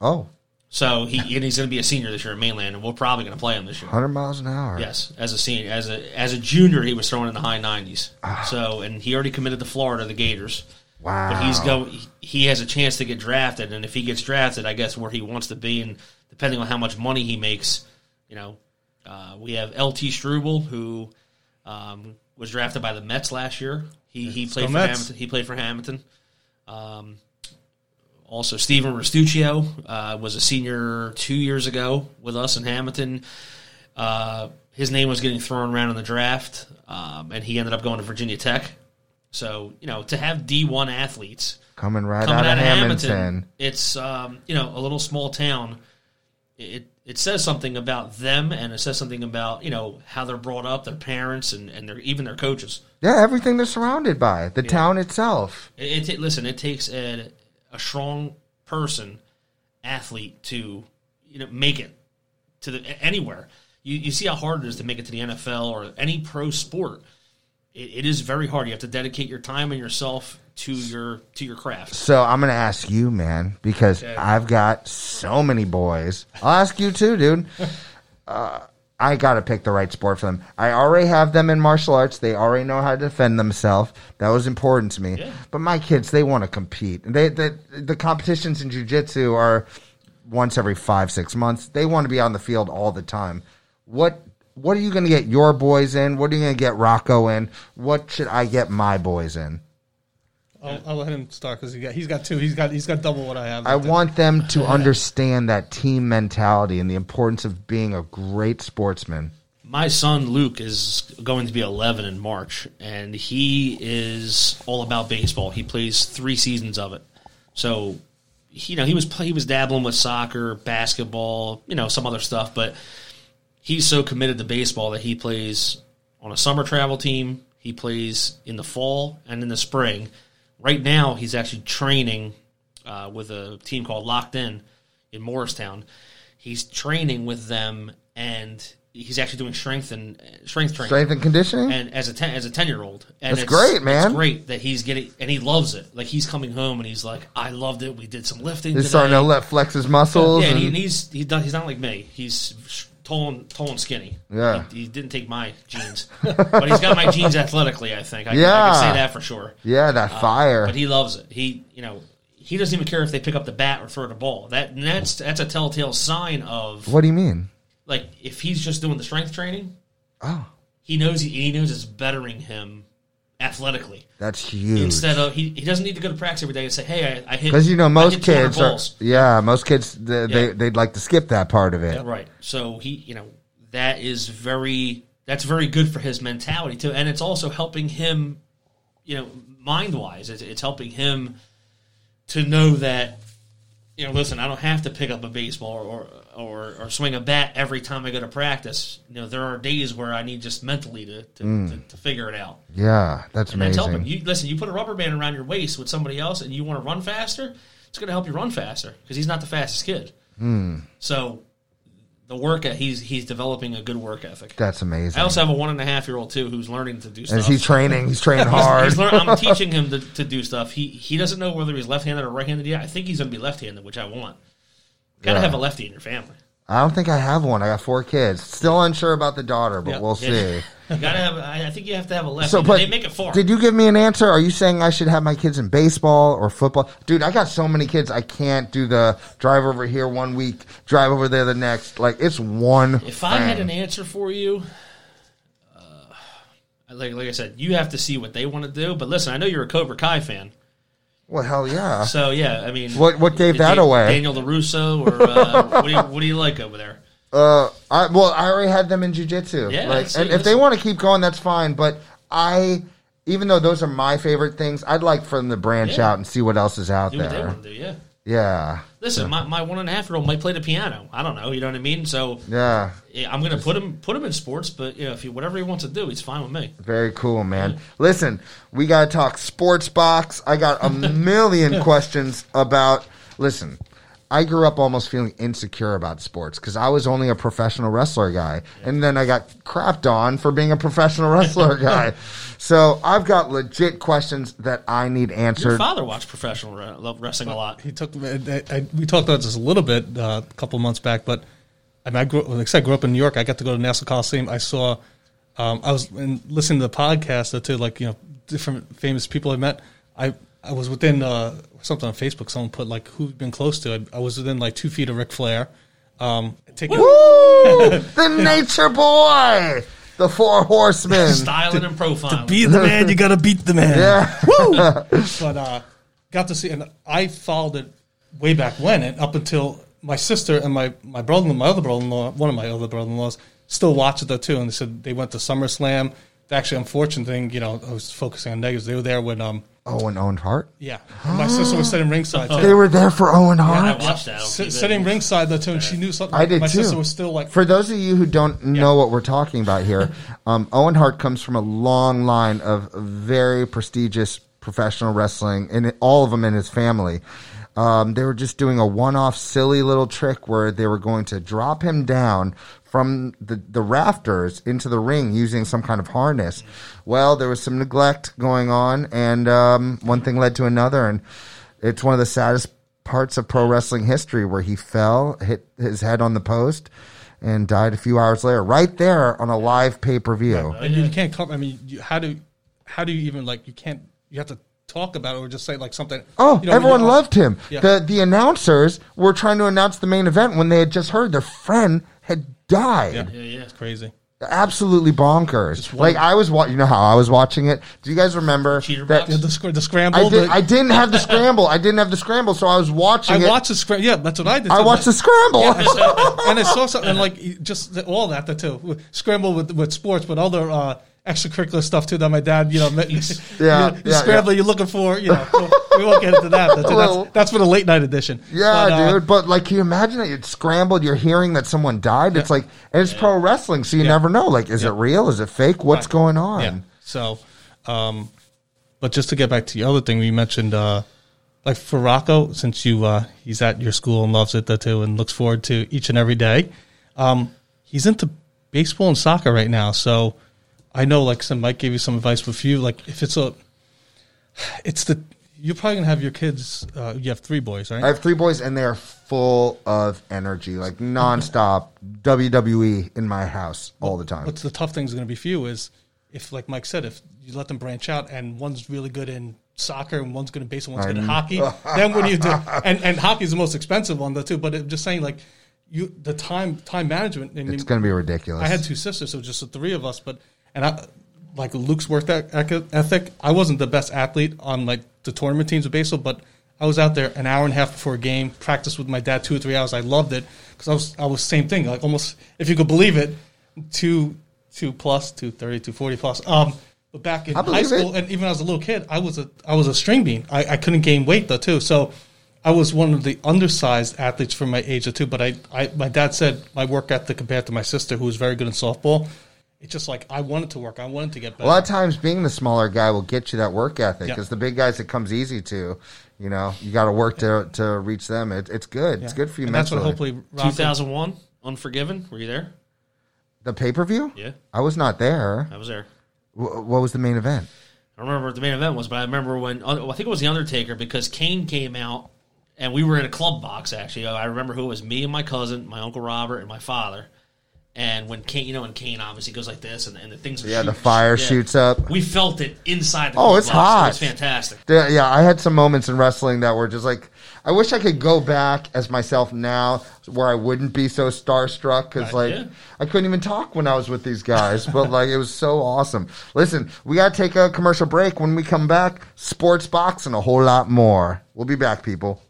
Oh, So he and he's going to be a senior this year in Mainland, and we're probably going to play him this year. 100 miles an hour. Yes, as a senior, as a as a junior, he was throwing in the high nineties. So and he already committed to Florida, the Gators. Wow. But he's go. He has a chance to get drafted, and if he gets drafted, I guess where he wants to be, and depending on how much money he makes, you know, uh, we have LT Struble who um, was drafted by the Mets last year. He he played for Mets. Hammonton. He played for Hammonton. Um, also, Stephen Restuccio uh, was a senior two years ago with us in Hammonton. Uh, his name was getting thrown around in the draft, um, and he ended up going to Virginia Tech. So, you know, to have D1 athletes Coming right coming out of out of Hammonton. Hammonton, it's, um, you know, a little small town. It, it says something about them, and it says something about, you know, how they're brought up, their parents, and, and their, even their coaches. Yeah, everything they're surrounded by. The town itself. It, it listen. It takes a, a strong person, athlete to you know make it to the anywhere. You you see how hard it is to make it to the NFL or any pro sport. It, it is very hard. You have to dedicate your time and yourself to your to your craft. So I'm gonna ask you, man, because I've got so many boys. I'll ask you too, dude. Uh, I gotta pick the right sport for them. I already have them in martial arts. They already know how to defend themselves. That was important to me. Yeah. But my kids, they want to compete. They the the competitions in jujitsu are once every five six months. They want to be on the field all the time. What what are you gonna get your boys in? What are you gonna get Rocco in? What should I get my boys in? I'll, I'll let him start because he got he's got two. He's got he's got double what I have. I want them to understand that team mentality and the importance of being a great sportsman. My son Luke is going to be 11 in March, and he is all about baseball. He plays three seasons of it. So, you know, he was he was dabbling with soccer, basketball, you know, some other stuff, but he's so committed to baseball that he plays on a summer travel team. He plays in the fall and in the spring. Right now, he's actually training uh, with a team called Locked In in Morristown. He's training with them, and he's actually doing strength and strength training. Strength and conditioning? And as a ten, as a ten year old, and That's it's- great, man. It's great that he's getting and he loves it. Like he's coming home and he's like, "I loved it. We did some lifting. He's today. starting to let flex his muscles. Yeah, and, he, and- he's he does, he's not like me. He's tall and tall and skinny. Yeah. he, he didn't take my genes, but he's got my genes athletically. I think. I, can- I Yeah. can say that for sure. yeah, that fire. Uh, But he loves it. He you know he doesn't even care if they pick up the bat or throw the ball. That that's that's a telltale sign of what do you mean? like if he's just doing the strength training. Oh, He knows he, he knows it's bettering him athletically. that's huge. Instead of he, he doesn't need to go to practice every day and say, "Hey, I, I hit." Because you know most kids are, yeah, most kids they, they Yeah. they'd like to skip that part of it. Right. So he, you know, that is very that's very good for his mentality too, and it's also helping him, you know, mind wise. It's, it's helping him to know that, you know, listen, I don't have to pick up a baseball or or or swing a bat every time I go to practice. You know, there are days where I need just mentally to to, to, to figure it out. Yeah, that's And that's amazing. helping. You listen. You put a rubber band around your waist with somebody else, and you want to run faster. It's going to help you run faster because he's not the fastest kid. Hmm. So the work he's he's developing a good work ethic. That's amazing. I also have a one and a half year old too who's learning to do stuff. As he's training, he's training hard. He's learn, I'm teaching him to, to do stuff. He he doesn't know whether he's left handed or right handed yet. I think he's going to be left handed, which I want. Got to Yeah. have a lefty in your family. I don't think I have one. I got four kids. Still unsure about the daughter, but Yeah. we'll see. You got to have. I I think you have to have a lefty. So, but they make it far. did you give me an answer? Are you saying I should have my kids in baseball or football? Dude, I got so many kids. I can't do the drive over here one week, drive over there the next. Like it's one. If I had an answer for you, uh, like like I said, you have to see what they want to do. But listen, I know you're a Cobra Kai fan, Well, hell yeah. so yeah. I mean, What- what gave that Dan- away? Daniel Larusso, or uh, what, do you, what do you like over there? Uh, I, well, I already had them in jujitsu. Yeah, like, and if that's- they want to keep going, that's fine. But I, even though those are my favorite things, I'd like for them to branch Yeah. out and see what else is out Do what they there. want to do. Yeah. Yeah, Listen, my, my one and a half year old might play the piano. I don't know. You know what I mean? So yeah, I'm going to put him put him in sports, but you know, if he whatever he wants to do, he's fine with me. very cool, man. Listen, we got to talk sports box. I got a million questions about. Listen, I grew up almost feeling insecure about sports because I was only a professional wrestler guy, and then I got crapped on for being a professional wrestler guy. So I've got legit questions that I need answered. Your answered. father watched professional re- wrestling a lot. He took. I, I, we talked about this a little bit uh, a couple months back, but I, mean, I grew. Like I said, I grew up in New York. I got to go to Nassau Coliseum. I saw. Um, I was listening to the podcast to like you know different famous people I met. I I was within uh, something on Facebook. Someone put like who've been close to. it. I was within like two feet of Ric Flair. Um, taking Woo! the Nature Boy, the Four Horsemen. Styling and profiling. beat the man, you got to beat the man. Yeah. Woo! but uh, got to see, and I followed it way back when, and up until my sister and my my brother, my other brother-in-law, one of my other brother-in-laws, still watched it though too. And they said they went to SummerSlam. The actually unfortunate thing, you know, I was focusing on negatives. They were there when, um, and Owen Hart. yeah, my sister was sitting ringside. They were there for Owen Hart. I watched that. on Si- TV. sitting ringside though too, and she knew something. I did my too. sister was still like, For those of you who don't know what we're talking about here, um, Owen Hart comes from a long line of very prestigious professional wrestling, and all of them in his family. Um, they were just doing a one-off silly little trick where they were going to drop him down from the, the rafters into the ring using some kind of harness. Well, there was some neglect going on, and um, one thing led to another, and it's one of the saddest parts of pro wrestling history where he fell, hit his head on the post, and died a few hours later, right there on a live pay per view. and you can't. I mean, how do how do you even like? You can't. You have to talk about it or just say like something. Oh, you know, everyone loved him. Yeah. The the announcers were trying to announce the main event when they had just heard their friend had died. Yeah, Yeah, yeah. It's crazy. Absolutely bonkers. Like I was, wa- you know how I was watching it. Do you guys remember Cheater that? box? Yeah, the, sc- the scramble. I, did, the- I didn't have the scramble. I didn't have the scramble, so I was watching I it. watched the scramble. Yeah, that's what I did. I too. watched the scramble. Yeah, I saw- and I saw something and like just all that the too scramble with with sports, but other uh, extracurricular stuff too that my dad, you know, Yeah, you yeah, scramble yeah. you're looking for. You know, we won't get into that. That's, that's, that's for the late night edition. Yeah, But, uh, dude. But like, can you imagine that you're scrambled? You're hearing that someone died. It's like, and it's pro wrestling, so you never know. Like, is it real? Is it fake? What's Right. going on? So, um, but just to get back to the other thing we mentioned, uh, like for Rocco, since you uh, he's at your school and loves it too, and looks forward to each and every day. Um, he's into baseball and soccer right now, so I know like some Mike gave you some advice with you. Like if it's a, it's the you're probably gonna have your kids. Uh, you have three boys, right? I have three boys, and they're full of energy, like nonstop WWE in my house all the time. What's the tough thing is going to be for you is if, like Mike said, if you let them branch out and one's really good in soccer and one's good in baseball, one's good in hockey, then what do you do? And and hockey is the most expensive one though too. But I'm just saying, like you, the time time management. I mean, It's going to be ridiculous. I had two sisters, so just the three of us. But and I like Luke's work eth- ethic. I wasn't the best athlete on like the tournament teams of baseball, but I was out there an hour and a half before a game, practiced with my dad two or three hours. I loved it because I was I was same thing, like almost if you could believe it, two two plus, two thirty, two forty plus. Um, but back in high school, it. and even as a little kid, I was a I was a string bean. I, I couldn't gain weight though too, so. I was one of the undersized athletes for my age too, but I, I, my dad said my work ethic compared to my sister, who was very good in softball, it's just like I wanted to work. I wanted to get better. a lot of times, being the smaller guy will get you that work ethic Yeah. because the big guys it comes easy to. You know, you got to work to to reach them. It, it's good. It's good for you And that's what hopefully 2001, Unforgiven. Were you there? the pay per view. Yeah, I was not there. I was there. Wh- what was the main event? I don't remember what the main event was, but I remember when uh, I think it was the Undertaker because Kane came out and we were in a club box. Actually, I remember who it was me and my cousin, my uncle Robert, and my father. And when Kane, you know, when Kane obviously goes like this, and, and the things, are Yeah, the shooting- fire shoots up. We felt it inside. the Oh, it's hot. It's fantastic. Yeah, yeah, I had some moments in wrestling that were just like, I wish I could go back as myself now, where I wouldn't be so starstruck because like yeah. I couldn't even talk when I was with these guys, but like it was so awesome. Listen, we gotta take a commercial break. When we come back, sports box and a whole lot more. We'll be back, people.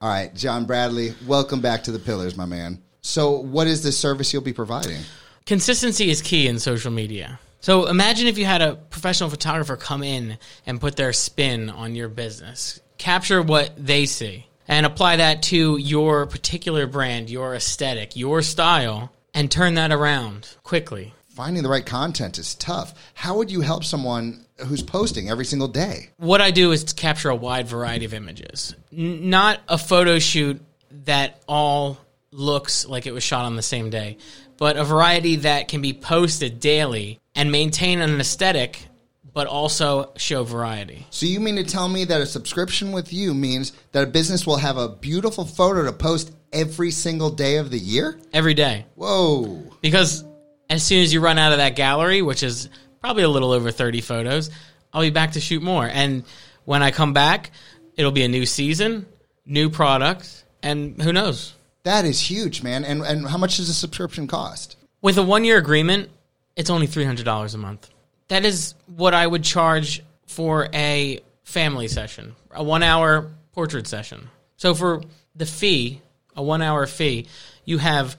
All right, John Bradley, welcome back to the Pillars, my man. So, what is the service you'll be providing? Consistency is key in social media. So imagine if you had a professional photographer come in and put their spin on your business. Capture what they see and apply that to your particular brand, your aesthetic, your style, and turn that around quickly. Finding the right content is tough. How would you help someone who's posting every single day? What I do is to capture a wide variety of images, N- not a photo shoot that all looks like it was shot on the same day, but a variety that can be posted daily and maintain an aesthetic, but also show variety. So, you mean to tell me that a subscription with you means that a business will have a beautiful photo to post every single day of the year? every day. Whoa. Because as soon as you run out of that gallery, which is probably a little over 30 photos, I'll be back to shoot more. And when I come back, it'll be a new season, new products, and who knows? That is huge, man. And, and how much does a subscription cost? With a one year agreement, it's only $300 a month. That is what I would charge for a family session, a one hour portrait session. So for the fee, a one hour fee, you have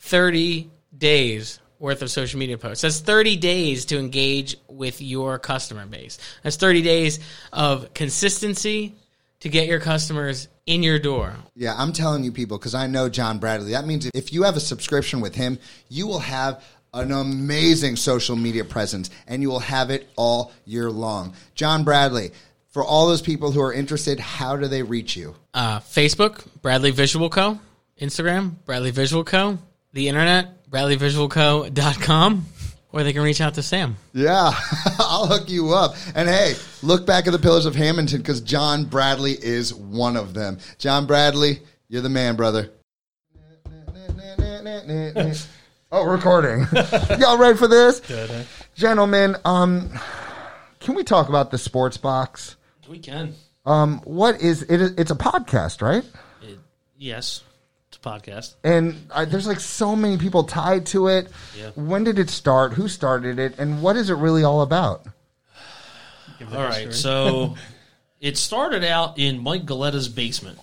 30 days worth of social media posts. That's 30 days to engage with your customer base. That's 30 days of consistency to get your customers in your door. Yeah, I'm telling you, people, because I know John Bradley. That means if you have a subscription with him, you will have an amazing social media presence and you will have it all year long. John Bradley, for all those people who are interested, how do they reach you? uh, Facebook, Bradley Visual Co. Instagram, Bradley Visual Co. The internet, bradleyvisualco.com. Or they can reach out to Sam. Yeah, I'll hook you up. And hey, look back at the Pillars of Hammonton because John Bradley is one of them. John Bradley, you're the man, brother. Oh, recording. Y'all ready for this? Gentlemen, um, can we talk about the sports box? We can. Um, what is it? It's a podcast, right? It, yes, it's a podcast. And I, there's like so many people tied to it. Yeah. When did it start? Who started it? And what is it really all about? All right, so it started out in Mike Galletta's basement.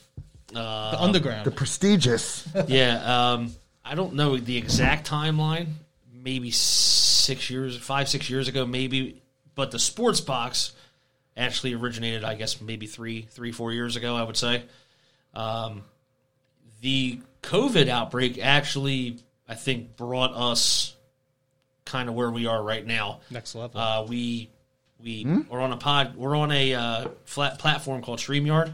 Uh, The underground. The prestigious. yeah, um, I don't know the exact timeline. Maybe six years, five, six years ago, maybe. But the sports box actually originated, I guess, maybe three, three, four years ago. I would say. Um, the COVID outbreak actually, I think, brought us kind of where we are right now. Next level. Uh, we we are on a pod. We're on a uh, flat platform called Streamyard,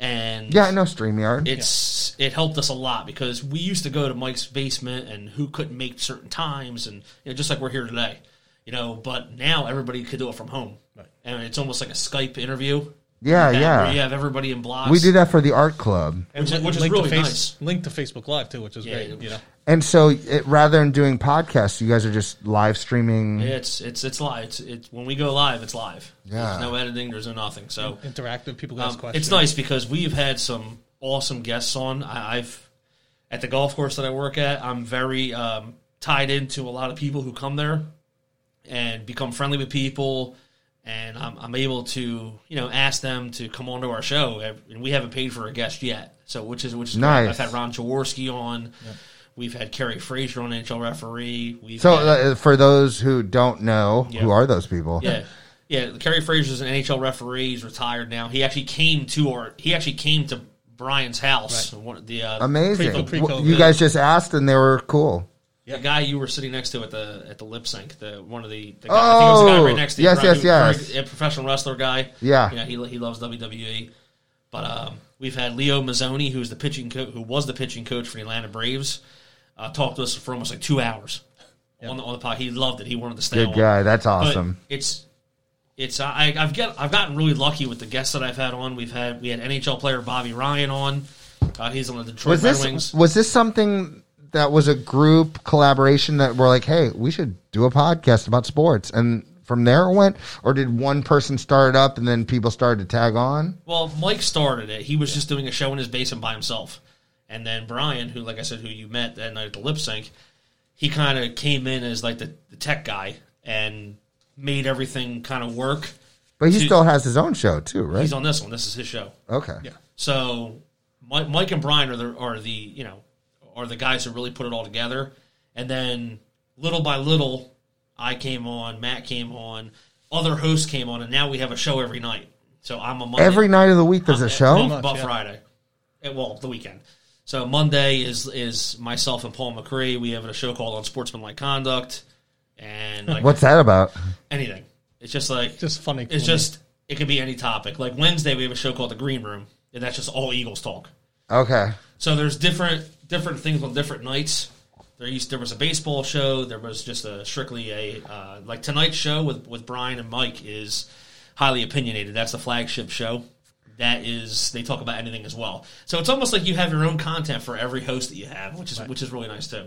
and Yeah, I know StreamYard. it's it helped us a lot because we used to go to Mike's basement and who couldn't make certain times and you know just like we're here today, you know. But now everybody could do it from home, and it's almost like a Skype interview. Yeah, and yeah. where you have everybody in blocks. We did that for the art club. which is- which is Link really to face, nice. Link to Facebook Live too, which is Yeah, great. it- You know, And so it, rather than doing podcasts, you guys are just live streaming. It's it's it's live. It's, it's when we go live, it's live. Yeah. There's no editing. There's no nothing. So interactive. People can ask Um, questions. it's nice because we've had some awesome guests on. I, I've at the golf course that I work at. I'm very um, tied into a lot of people who come there and become friendly with people, and I'm, I'm able to you know ask them to come onto our show. And we haven't paid for a guest yet, so which is which is great. Nice. I've had Ron Jaworski on. We've had Kerry Fraser on NHL referee. We've So had, uh, for those who don't know, Yeah. who are those people? yeah. Yeah, Kerry Fraser's an NHL referee. He's retired now. He actually came to our. He actually came to Brian's house. One, the uh, Amazing. pre-COVID. you guys just asked and they were cool. The guy you were sitting next to at the at the lip sync. The one of the, the guy, I think it was the guy Oh, right next to you. yes, yes, yes. very- A professional wrestler guy. Yeah. yeah. He he loves WWE. But um, we've had Leo Mazzone, who's the pitching coach, who was the pitching coach for the Atlanta Braves, uh, talk to us for almost like two hours on the on the pod. He loved it. He wanted to stay. Good on. guy. That's But awesome. it's it's I, I've get I've gotten really lucky with the guests that I've had on. We've had we had NHL player Bobby Ryan on. Uh, he's on the Detroit Was Red this Wings. was this something that was a group collaboration that were like, hey, we should do a podcast about sports, and from there it went, or did one person start it up and then people started to tag on? Well, Mike started it. He was just doing a show in his basement by himself. And then Brian, who, like I said, who you met that night at the lip sync, he kind of came in as like the, the tech guy and made everything kind of work. But he See- still has his own show too, right? He's on this one. This is his show. okay. Yeah. So Mike, Mike and Brian are the are the you know are the guys who really put it all together. And then little by little, I came on, Matt came on, other hosts came on, and now we have a show every night. So I'm a Monday, Every night of the week there's a show. but, much, yeah. Friday, Eh, well the weekend. So Monday is is myself and Paul McCree. We have a show called Unsportsmanlike Conduct, and like What's that about? anything. It's just like Just funny. it's just it could be any topic. Like Wednesday, we have a show called The Green Room, and that's just all Eagles talk. Okay. So there's different different things on different nights. There used there was a baseball show. There was just a strictly a uh, like tonight's show with with Brian and Mike is highly opinionated. That's the flagship show. That is they talk about anything as well. So it's almost like you have your own content for every host that you have, which is which is really nice too.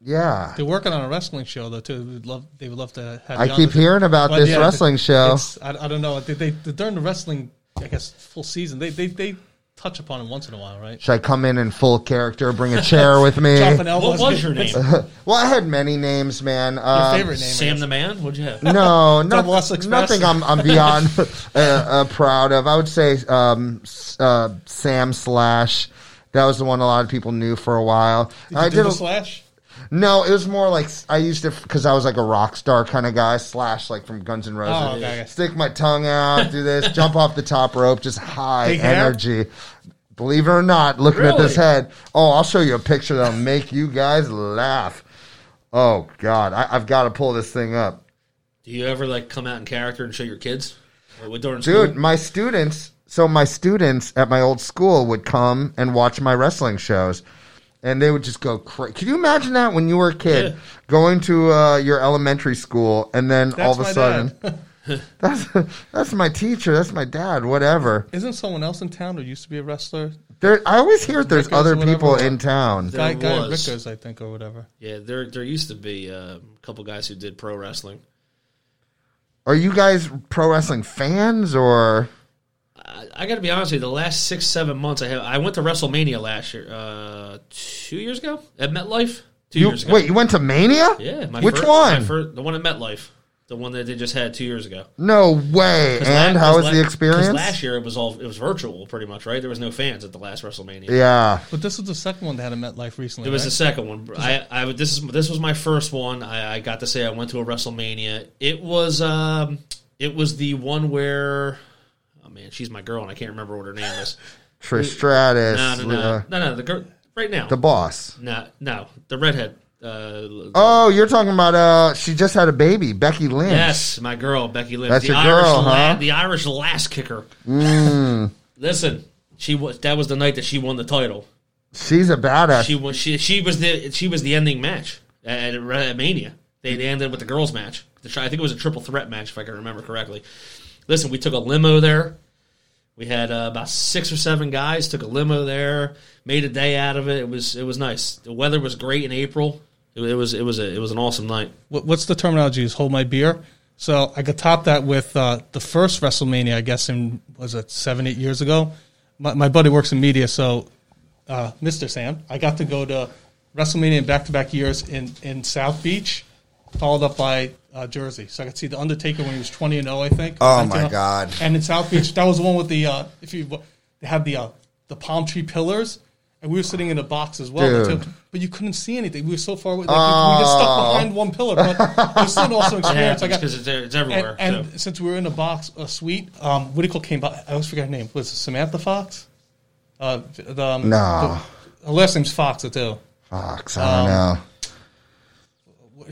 Yeah. They're working on a wrestling show though too. We'd love. They would love to have. I keep the- hearing about But this yeah, wrestling show. I, I don't know. They, they, during the wrestling, I guess full season, they they, they touch upon it once in a while, right? Should I come in in full character, bring a chair with me? What was your name? Well, I had many names, man. Your Um, favorite name? I Sam guess. the Man. What'd you have? No, not, Double S nothing I'm, I'm beyond uh, uh, proud of. I would say um, uh, Sam Slash. That was the one a lot of people knew for a while. Did I do did the a- slash? No, it was more like I used it because I was like a rock star kind of guy. Slash, like from Guns N' Roses. Oh, okay, okay. Stick my tongue out, do this, jump off the top rope, just high Big hair? energy. Believe it or not, looking at this head. Oh, I'll show you a picture that'll make you guys laugh. Oh God, I, I've got to pull this thing up. Do you ever like come out in character and show your kids? Or with Dude, school? my students, so my students at my old school would come and watch my wrestling shows. And they would just go crazy. Can you imagine that when you were a kid Yeah. going to uh, your elementary school and then all of a sudden, that's that's my teacher, that's my dad, whatever. Isn't someone else in town who used to be a wrestler? There, I always hear there's Rickers other or whatever. people in town. There Guy, guy was. Rickers, I think, or whatever. Yeah, there there used to be uh, a couple guys who did pro wrestling. Are you guys pro wrestling fans or? I, I got to be honest with you. The last six seven months, I have I went to WrestleMania last year, uh, two years ago at MetLife. Two You, years ago. wait, you went to Mania? yeah, my Which fir- one? my fir- the one at MetLife, the one that they just had two years ago. No way! And la- how 'cause was la- the 'cause experience? Last year it was all it was virtual, pretty much, right? There was no fans at the last WrestleMania. Yeah. But this was the second one that had a MetLife recently. It was right? the second one. I, I this is this was my first one. I, I got to say I went to a WrestleMania. It was um, it was the one where, man, she's my girl and I can't remember what her name is. Trish Stratus. No, no, no, uh, no, no. The girl right now. the boss. no, no, the redhead. Uh, Oh, you're talking about uh she just had a baby, Becky Lynch. yes, my girl Becky Lynch. That's the your Irish girl, la- huh? The Irish last kicker. Mm. Listen, she was that was the night that she won the title. She's a badass. She was she she was the she was the ending match at, at Mania. They, they ended with the girls match. I think it was a triple threat match if I can remember correctly. Listen, we took a limo there. We had uh, about six or seven guys. Took a limo there. Made a day out of it. It was it was nice. The weather was great in April. It, it was it was a, it was an awesome night. What, what's the terminology? Is hold my beer. So I could top that with uh, the first WrestleMania. I guess in was it seven eight years ago. My, my buddy works in media, so uh, Mr. Sam, I got to go to WrestleMania in back to back years in in South Beach, followed up by uh, Jersey. So I could see the Undertaker when he was twenty and zero, I think. Oh, my and 0. God. And in South Beach, that was the one with the uh, if you they had the uh, the palm tree pillars. And we were sitting in a box as well, Dude. but you couldn't see anything. We were so far away, like, we just stuck behind one pillar. But it was still an awesome It experience. I got, because it's, it's everywhere. and, and so. since we were in a box, a suite, um, what do you call came by? I always forget her name. Was it Samantha Fox? Uh, the, um, No. the- her last name's Fox too. Fox, I don't Um, know.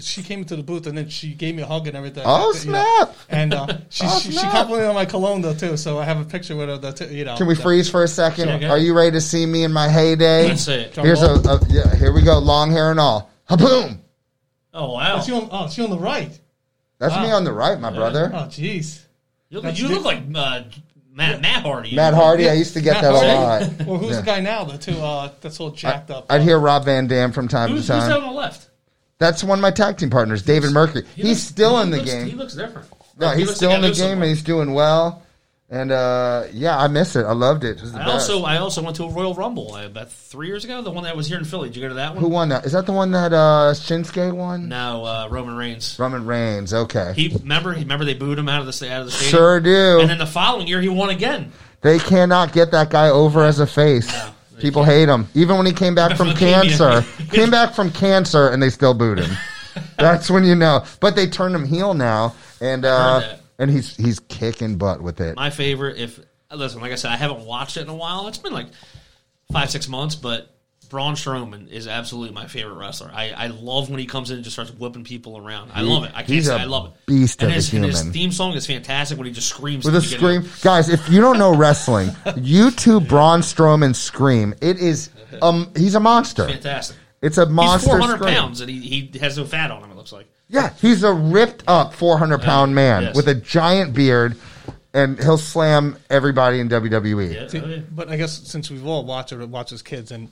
She came into the booth and then she gave me a hug and everything. Oh, You know, snap. And uh, she, Oh, she, she complimented on my cologne though too. So I have a picture with her. That too, you know. Can we that- freeze for a second? Okay. Are you ready to see me in my heyday? Let's see it. Here's a, a yeah, here we go, long hair and all. Haboom! Oh wow! Oh, she on, oh, she on the right. That's me on the right, my brother. Oh, jeez. You look, you look like uh, Matt Matt Hardy. Matt Hardy. I used to get Matt that a lot. Or who's Yeah. the guy now? The two uh, that's all jacked up. I'd hear Rob Van Dam from time Who's, to time. who's that on the left? That's one of my tag team partners, David Mercury. He He's looks- still he in the looks- game. He looks different. No, He he's still in the game someone. and he's doing well. And uh, yeah, I miss it. I loved it. It was the I best. also I also went to a Royal Rumble uh, about three years ago. The one that was here in Philly. Did you go to that one? Who won that? Is that the one that uh, Shinsuke won? No, uh, Roman Reigns. Roman Reigns. Okay. He remember he remember they booed him out of the out of the stadium. sure do. And then the following year he won again. They cannot get that guy over as a face. they People hate him. Even when he came back from cancer, came back from cancer, and they still booed him. That's when you know. But they turned him heel now, and uh, and he's he's kicking butt with it. My favorite. If listen, like I said, I haven't watched it in a while. It's been like five six months, but. Braun Strowman is absolutely my favorite wrestler. I, I love when he comes in and just starts whipping people around. I love it. I can't he's say a I love it. beast and of a his, and his theme song is fantastic when he just screams with at a the beginning. scream, guys. If you don't know wrestling, YouTube Braun Strowman scream. It is um, he's a monster. Fantastic. It's a He's monster. 400 scream. pounds and he, he has no fat on him. It looks like. Yeah, he's a ripped up 400 pound man yes. with a giant beard, and he'll slam everybody in WWE. Yeah, See, oh, yeah. But I guess since we've all watched it, watched as kids, and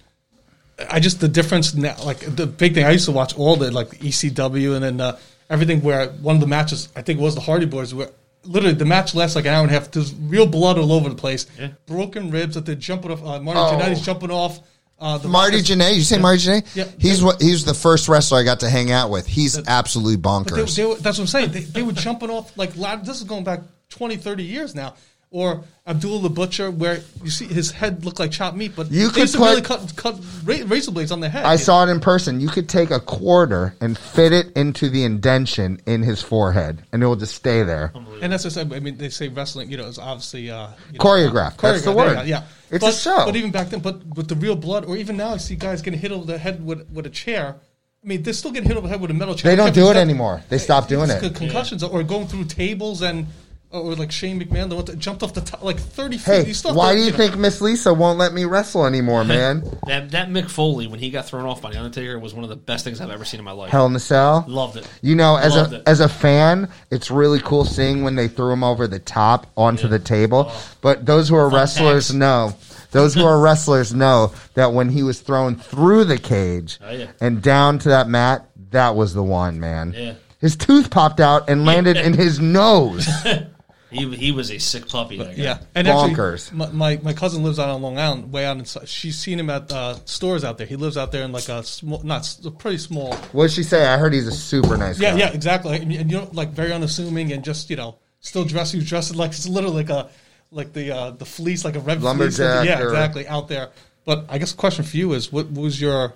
I just the difference now, like the big thing. I used to watch all the like the ECW and then uh, everything. Where one of the matches, I think it was the Hardy Boys, where literally the match lasts like an hour and a half. There's real blood all over the place, Yeah. broken ribs that they're jumping off. Uh, Marty Oh. Jannetty's jumping off. Uh, the Marty Rockers- Janae, you say Marty Janae? Yeah. He's what he's the first wrestler I got to hang out with. He's absolutely But they, bonkers. they were, that's what I'm saying. They, they were jumping off like this is going back 20, 30 years now. Or Abdullah the Butcher, where you see his head look like chopped meat, but You could put- really cut, cut razor blades on their head. I saw it in person. You could take a quarter and fit it into the indention in his forehead, and it will just stay there. And that's just, I mean, they say wrestling, you know, is obviously uh, you know, Choreographed. That's the word. Yeah, yeah. It's a but, show. But even back then, but with the real blood, or even now, I see guys getting hit over the head with, with a chair. I mean, they're still getting hit over the head with a metal chair. They don't do it Dunn- anymore. They stopped doing it. Concussions, or going through tables and. Oh, or like Shane McMahon, the one that jumped off the top, like thirty feet. Hey, He still why have do to, you know, think Miss Lisa won't let me wrestle anymore, man? That that Mick Foley when he got thrown off by the Undertaker was one of the best things I've ever seen in my life. Hell in the Cell. Loved it. You know, as Loved a it. as a fan, it's really cool seeing when they threw him over the top onto the table. Oh. But those who are wrestlers tags. know, those who are wrestlers know that when he was thrown through the cage Oh, yeah. and down to that mat, that was the one, man. Yeah. His tooth popped out and landed in his nose. He he was a sick puppy. That guy. Yeah, and Bonkers. actually, my, my my cousin lives out on Long Island, way out inside. She's seen him at uh, stores out there. He lives out there in like a small, not s- a pretty small. What did she say? I heard he's a super nice Yeah, guy. yeah, exactly. And, and you know, like very unassuming and just you know, still dressed. He was dressed like it's literally like a like the uh, the fleece, like a red fleece. Lumberjack Yeah, or- exactly. Out there. But I guess the question for you is, what was your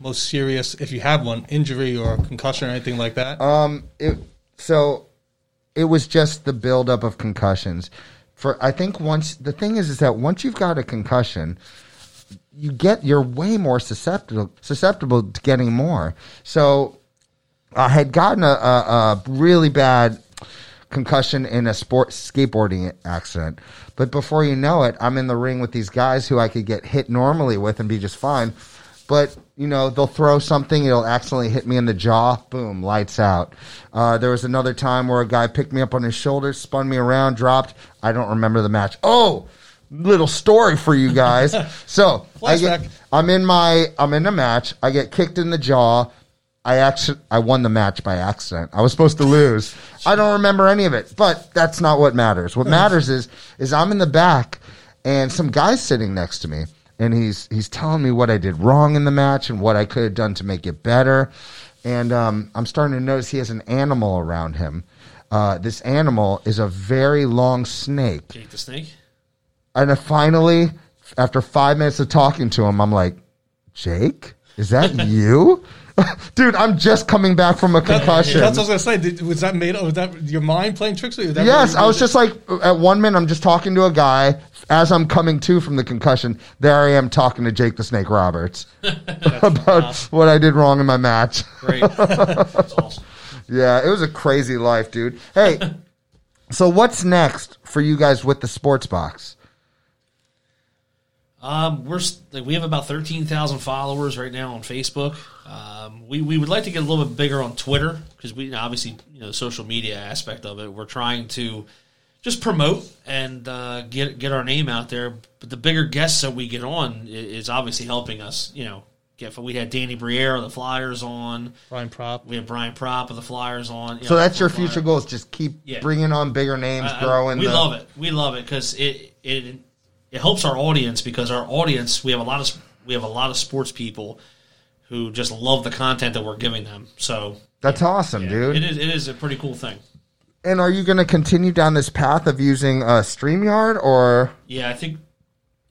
most serious, if you have one, injury or concussion or anything like that? Um, it, so it was just the buildup of concussions. For I think once the thing is is that once you've got a concussion, you get you're way more susceptible susceptible to getting more. So I had gotten a, a, a really bad concussion in a sport skateboarding accident. But before you know it, I'm in the ring with these guys who I could get hit normally with and be just fine. But you know, they'll throw something, it'll accidentally hit me in the jaw, boom, lights out. Uh, there was another time where a guy picked me up on his shoulders, spun me around, dropped. I don't remember the match. Oh, little story for you guys. so I get, I'm in my, I'm in a match. I get kicked in the jaw. I actually I won the match by accident. I was supposed to lose. I don't remember any of it, but that's not what matters. What matters is is I'm in the back and some guy's sitting next to me and he's he's telling me what I did wrong in the match and what I could have done to make it better. And um, I'm starting to notice he has an animal around him. Uh, this animal is a very long snake. The Snake. And I finally, after five minutes of talking to him, I'm like, Jake, is that you? Dude, I'm just coming back from a concussion. That's what I was gonna say. Did, was that made? Was that your mind playing tricks with you? That Yes, really- I was just like, at one minute, I'm just talking to a guy. As I'm coming to from the concussion, there I am talking to Jake the Snake Roberts about what I did wrong in my match. Great. That's awesome. Yeah, it was a crazy life, dude. Hey, so what's next for you guys with the sports box? Um, we're like, we have about thirteen thousand followers right now on Facebook. Um, we we would like to get a little bit bigger on Twitter because we obviously you know the social media aspect of it. We're trying to just promote and uh, get get our name out there. But the bigger guests that we get on is obviously helping us. You know, get we had Danny Briere of the Flyers on. Brian Propp. We had Brian Propp of the Flyers on. you So know, that's your Flyer- future goals. Just keep Yeah. bringing on bigger names, I- I- growing. we the, love it. We love it because it it it helps our audience because our audience we have a lot of we have a lot of sports people who just love the content that we're giving them. So That's awesome, dude. it is it is a pretty cool thing. And are you going to continue down this path of using uh, Streamyard, or Yeah, I think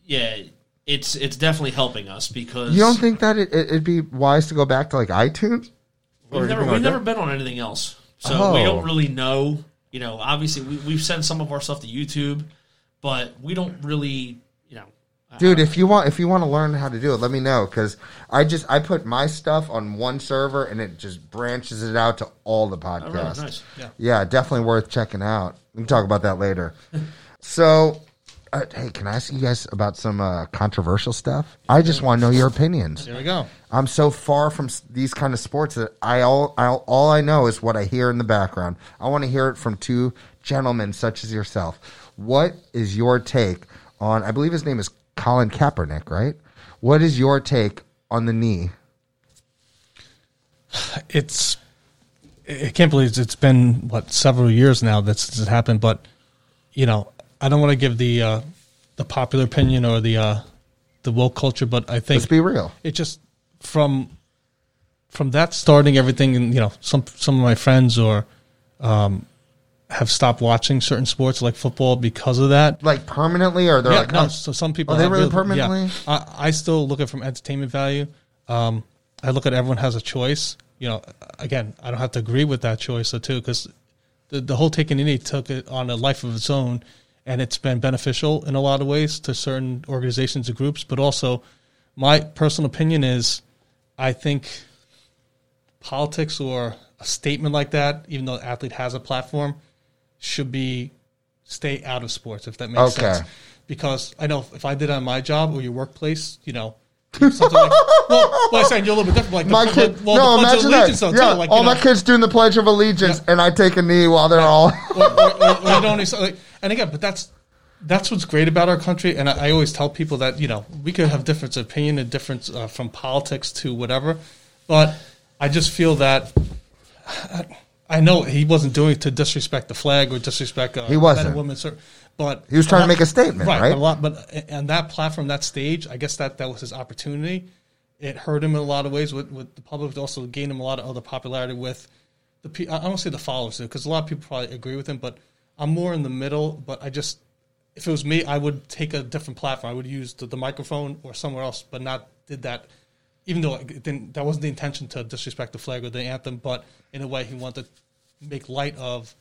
yeah, it's it's definitely helping us because you don't think that it, it, it'd be wise to go back to like iTunes? we've never we've like never that? been on anything else, so Oh. we don't really know. You know, obviously we, we've sent some of our stuff to YouTube, but we don't really you know. Dude, if you want, if you want to learn how to do it, let me know because I just I put my stuff on one server and it just branches it out to all the Oh, really? podcasts. Nice. Yeah. Yeah, definitely worth checking out. We can talk about that later. so, uh, hey, can I ask you guys about some uh, controversial stuff? I just want to know your opinions. There we go. I'm so far from s- these kind of sports that I all I, all I know is what I hear in the background. I want to hear it from two gentlemen such as yourself. What is your take on? I believe his name is Colin Kaepernick, right? What is your take on the knee? It's I can't believe it's been what several years now that this has happened. But you know, I don't want to give the uh, the popular opinion or the uh, the woke culture, but I think Let's be real. it just from from that starting everything and you know some some of my friends or um have stopped watching certain sports like football because of that Like permanently, or they're yeah like, no oh, so some people Oh, they really yeah. permanently? I, I still look at it from entertainment value um i look at everyone has a choice you know again i don't have to agree with that choice or too because the, the whole taking knee took it on a life of its own and it's been beneficial in a lot of ways to certain organizations and groups but also my personal opinion is i think politics or a statement like that even though the athlete has a platform should be stay out of sports if that makes Okay. sense because i know if i did it on my job or your workplace you know something like well, well i'm saying you're a little bit different like my the, kid. well, no, of imagine that. Though, yeah, too, like, all you my know, kids doing the Pledge of Allegiance, and I take a knee while they're all. or, or, or, don't like, and again, but that's that's what's great about our country. And I, I always tell people that you know we could have different opinion and difference uh, from politics to whatever, but I just feel that I know he wasn't doing it to disrespect the flag or disrespect uh, He wasn't. men and women, sir, but He was trying to make a statement, right? But a lot, but on that platform, that stage, I guess that that was his opportunity. It hurt him in a lot of ways with, with the public. It also gained him a lot of other popularity with the. I don't say the followers because a lot of people probably agree with him, but I'm more in the middle. But I just, if it was me, I would take a different platform. I would use the, the microphone or somewhere else, but not did that. Even though that wasn't the intention to disrespect the flag or the anthem, but in a way he wanted to make light of,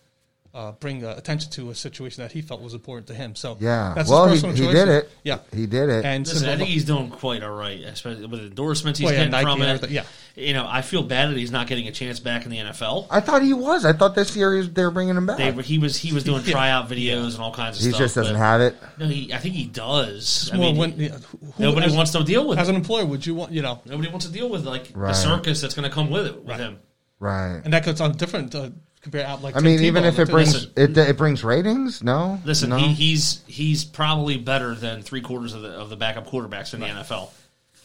uh, bring uh, attention to a situation that he felt was important to him. So Yeah. that's well, his he, personal he choice. did it. Yeah, he did it. and Listen, I think he's doing quite all right, especially with endorsements he's Well, yeah, getting Nike from it. yeah. You know, I feel bad that he's not getting a chance back in the NFL. I thought he was. I thought this year they were bringing him back. They, he was he was doing Yeah. tryout videos and all kinds of he stuff. He just doesn't have it. No, he, I think he does. I Well, mean, when- yeah, who- nobody as- wants to deal with As an employer, would you want you know? Nobody wants to deal with like Right. the circus that's going to come with it with Right. him. Right. And that goes on different uh, compare out like I mean, Tim even Tebow if it brings Listen. it, it brings ratings. No. Listen, no? he, he's he's probably better than three quarters of the of the backup quarterbacks in the NFL.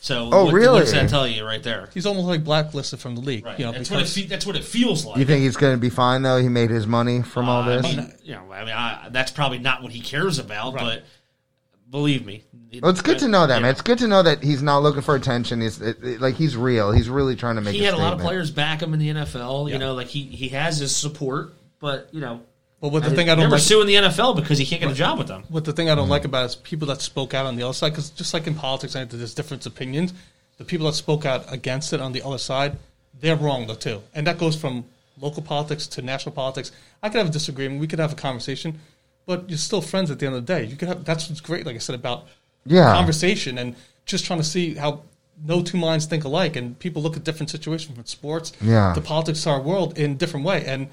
So, Oh, what, really? What does that tell you right there? he's almost like blacklisted from the league. Right. You know, that's what it that's what it feels like. you think he's going to be fine though? He made his money from all Uh, this. I mean, you know, I mean, I, that's probably not what he cares about, Right. but believe me, it- well, it's good to know that, yeah. man. It's good to know that he's not looking for attention. He's it, it- like he's real. He's really trying to make. He a had a lot of players back him in the NFL. Yeah. You know, like he he has his support, but you know, but what the thing I don't never like, suing the NFL because he can't get a job with them. what the thing I don't like about it is people that spoke out on the other side. Because just like in politics, I think there's different opinions. The people that spoke out against it on the other side, they're wrong though too, and that goes from local politics to national politics. I could have a disagreement. We could have a conversation, but you're still friends at the end of the day. You could have. That's what's great. Like I said about Yeah. conversation and just trying to see how no two minds think alike and people look at different situations from sports Yeah. the politics of our world in different way and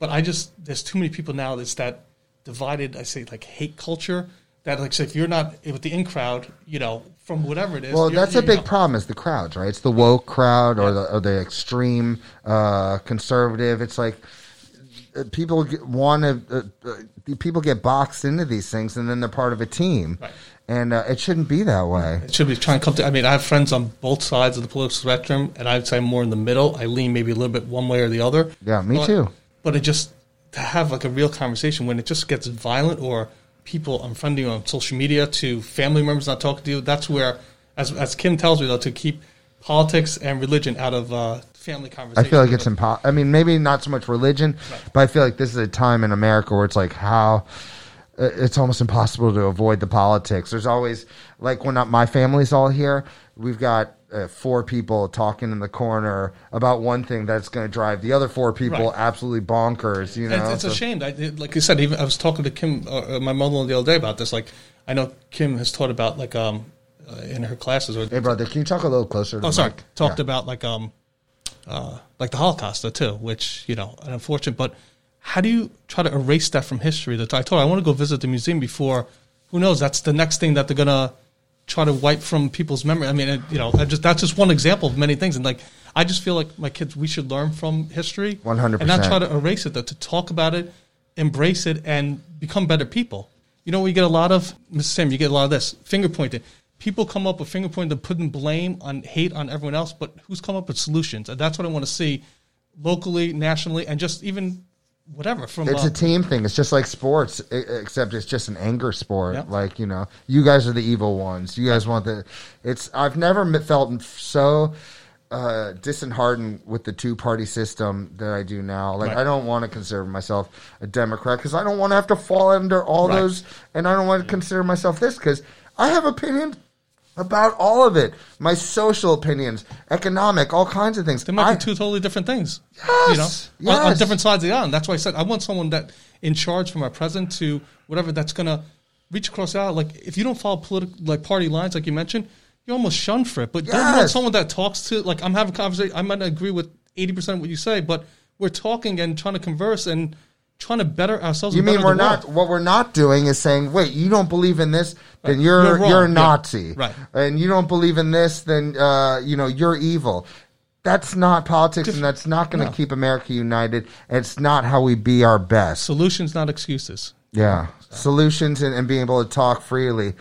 but i just there's too many people now that's that divided i say like hate culture that like so if you're not with the in crowd you know from whatever it is Well, that's a big know, problem. Is the crowds, right? It's the woke crowd or the or the extreme uh, conservative. It's like uh, people want to uh, uh, people get boxed into these things, and then they're part of a team, Right. and uh, it shouldn't be that way. It should be trying to come to. I mean, I have friends on both sides of the political spectrum, and I'd say more in the middle. I lean maybe a little bit one way or the other. Yeah, me But- too. But it just to have like a real conversation when it just gets violent or people unfriending you on social media to family members not talking to you. That's where, as as Kim tells me though, to keep politics and religion out of uh, family conversation. I feel like it's impo- I mean, maybe not so much religion, but I feel like this is a time in America where it's like how uh, it's almost impossible to avoid the politics. There's always like when not my family's all here, we've got uh, four people talking in the corner about one thing that's going to drive the other four people Right. absolutely bonkers. You know, It's, it's So- a shame. I, it- like I said, even I was talking to Kim, uh, uh, my mother the other day about this. Like, I know Kim has taught about like um uh, in her classes or Hey, brother, can you talk a little closer? To oh sorry mic? talked Yeah. about like um uh like the Holocaust too, which you know unfortunate. But how do you try to erase that from history? That I told her I want to go visit the museum before. Who knows? That's the next thing that they're gonna try to wipe from people's memory. I mean, it, you know, I just that's just one example of many things. And like, I just feel like my kids, we should learn from history, 100%. and not try to erase it. Though, to talk about it, embrace it, and become better people. You know, we get a lot of Mr. Sam. You get a lot of this finger pointing. People come up with finger pointing, to putting blame on hate on everyone else, but who's come up with solutions? And that's what I want to see locally, nationally, and just even whatever from. It's uh, a team thing. It's just like sports, except it's just an anger sport. Yep. Like you know, you guys are the evil ones. You guys want the. It's. I've never felt so uh, disheartened with the two party system that I do now. Like Right. I don't want to consider myself a Democrat because I don't want to have to fall under all Right. those, and I don't want to consider myself this because I have opinions. About all of it, my social opinions, economic, all kinds of things. They might I- be two totally different things. Yes, you know, on, on different sides of the island. That's why I said I want someone that in charge from our president to whatever that's going to reach across the aisle. Like if you don't follow political like party lines, like you mentioned, you're almost shunned for it. But don't want someone that talks to like I'm having a conversation. I might not agree with eighty percent of what you say, but we're talking and trying to converse and trying to better ourselves. You mean we're not? world. What we're not doing is saying, "Wait, you don't believe in this? Then Right. you're You're you're, a Yeah. Nazi, Right. And you don't believe in this? Then uh, you know you're evil." That's not politics, and that's not going to No. keep America united. It's not how we be our best. solutions, not excuses. Yeah, solutions and, and being able to talk freely.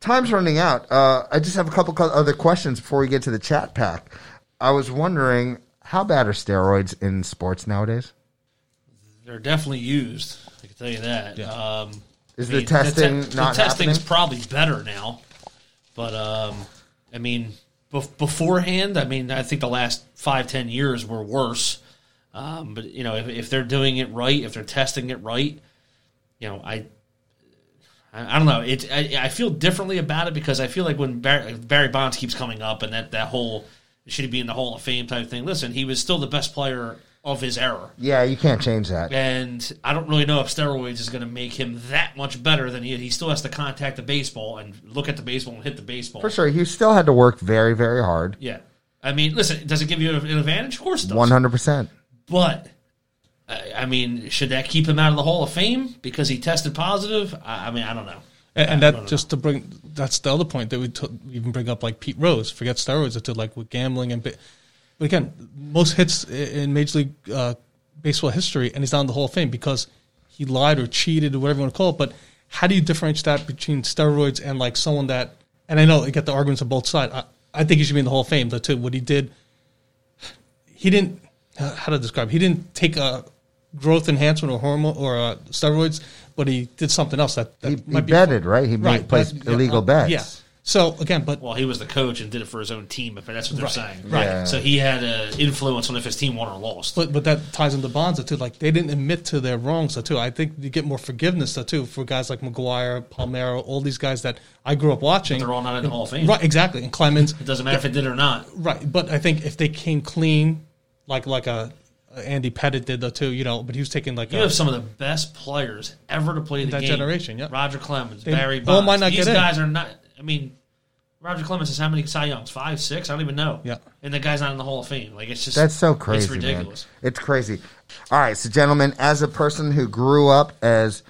Time's running out. Uh, I just have a couple other questions before we get to the chat pack. I was wondering how bad are steroids in sports nowadays? They're definitely used. I can tell you that. Um, Is I the mean, testing te- not the testing's happening? probably better now, but um, I mean, bef- beforehand, I mean, I think the last five ten years were worse. Um, but you know, if, if they're doing it right, if they're testing it right, you know, I. I I don't know. It. I, I feel differently about it because I feel like when Barry, Barry Bonds keeps coming up and that, that whole should he be in the Hall of Fame type thing. Listen, he was still the best player of his error. Yeah, you can't change that. And I don't really know if steroids is going to make him that much better than he. He still has to contact the baseball and look at the baseball and hit the baseball. For sure, he still had to work very, very hard. Yeah. I mean, listen, does it give you an advantage? Of course it. One hundred percent. But, I I mean, should that keep him out of the Hall of Fame because he tested positive? I, I mean, I don't know. And, and that don't just to bring that's the other point that we t- even bring up like Pete Rose forget steroids to like with gambling and ba- but again most hits in Major League uh, Baseball history and he's not in the Hall of Fame because he lied or cheated or whatever you want to call it. But how do you differentiate that between steroids and like someone that and I know you get the arguments on both sides. I, I think he should be in the Hall of Fame though too. What he did, he didn't uh, how to describe. He didn't take a growth enhancement or hormone or uh, steroids, but he did something else that, that He, he be betted, right? He made, Right, placed but- yeah, illegal uh, bets. Yeah. So again, but Well, he was the coach and did it for his own team, if that's what they're Right. saying. Right. Yeah. So he had an influence on if his team won or lost. but but that ties into Bonds too. Like they didn't admit to their wrongs too. I think you get more forgiveness too for guys like McGwire, Palmeiro, all these guys that I grew up watching. They're all not in the Hall of Fame. Right, exactly. And Clemens, It doesn't matter if it did or not. right. But I think if they came clean, like like a, a Andy Pettitte did though too, you know. But he was taking like You a, have some of the best players ever to play the That game. generation, yep. Roger Clemens, They Barry all Bonds. might not These get in. guys are not. I mean, Roger Clemens has how many Cy Youngs? Five, six? I don't even know. Yeah. And the guy's not in the Hall of Fame. Like it's just That's so crazy, It's ridiculous. man. It's crazy. All right, so gentlemen, as a person who grew up as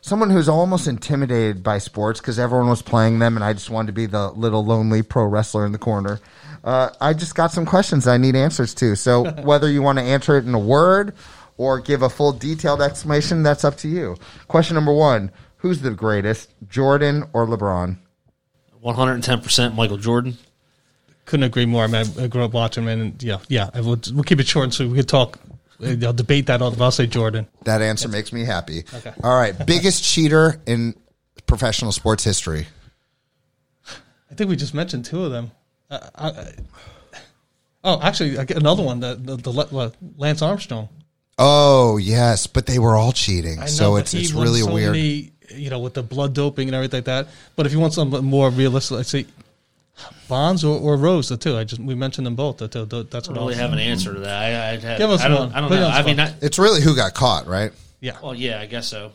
someone who's almost intimidated by sports because everyone was playing them, and I just wanted to be the little lonely pro wrestler in the corner. Uh, I just got some questions I need answers to. So whether you want to answer it in a word or give a full detailed explanation, that's up to you. Question number one Who's the greatest, Jordan or LeBron? One hundred and ten percent Michael Jordan. Couldn't agree more. I mean, I grew up watching him, and yeah, yeah. I would, we'll keep it short so we could talk. uh, I'll debate that. I'll, I'll say Jordan. That answer makes me happy. Okay. All right. Biggest cheater in professional sports history. I think we just mentioned two of them. Uh, I, I, oh, actually, I get another one. The, the, the Le- uh, Lance Armstrong. Oh, yes, but they were all cheating. I know, so it's it's really so weird. many, you know, with the blood doping and everything like that. But if you want something more realistic, I'd say Bonds or, or Rose, the two. I just we mentioned them both. The two. The- That's I what don't really I have an answer to that. I, I'd Give us I don't, one. I don't Put know. I mean. I, It's really who got caught, right? Yeah. well, yeah, I guess so.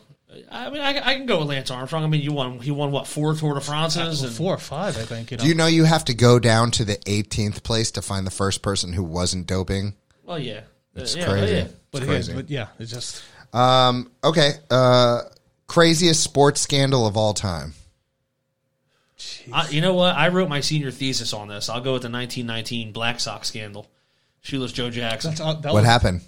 I mean, I, I can go with Lance Armstrong. I mean, you won. He won what four Tour de France's and Four or five, I think. You know. Do you know you have to go down to the 18th place to find the first person who wasn't doping? Well, yeah, It's Uh, yeah, crazy. yeah. but, It's yeah, crazy. but yeah, it's just Um, okay. Uh, craziest sports scandal of all time. I, you know what? I wrote my senior thesis on this. I'll go with the 1919 Black Sox scandal. Shoeless Joe Jackson. that's uh, that What was, happened?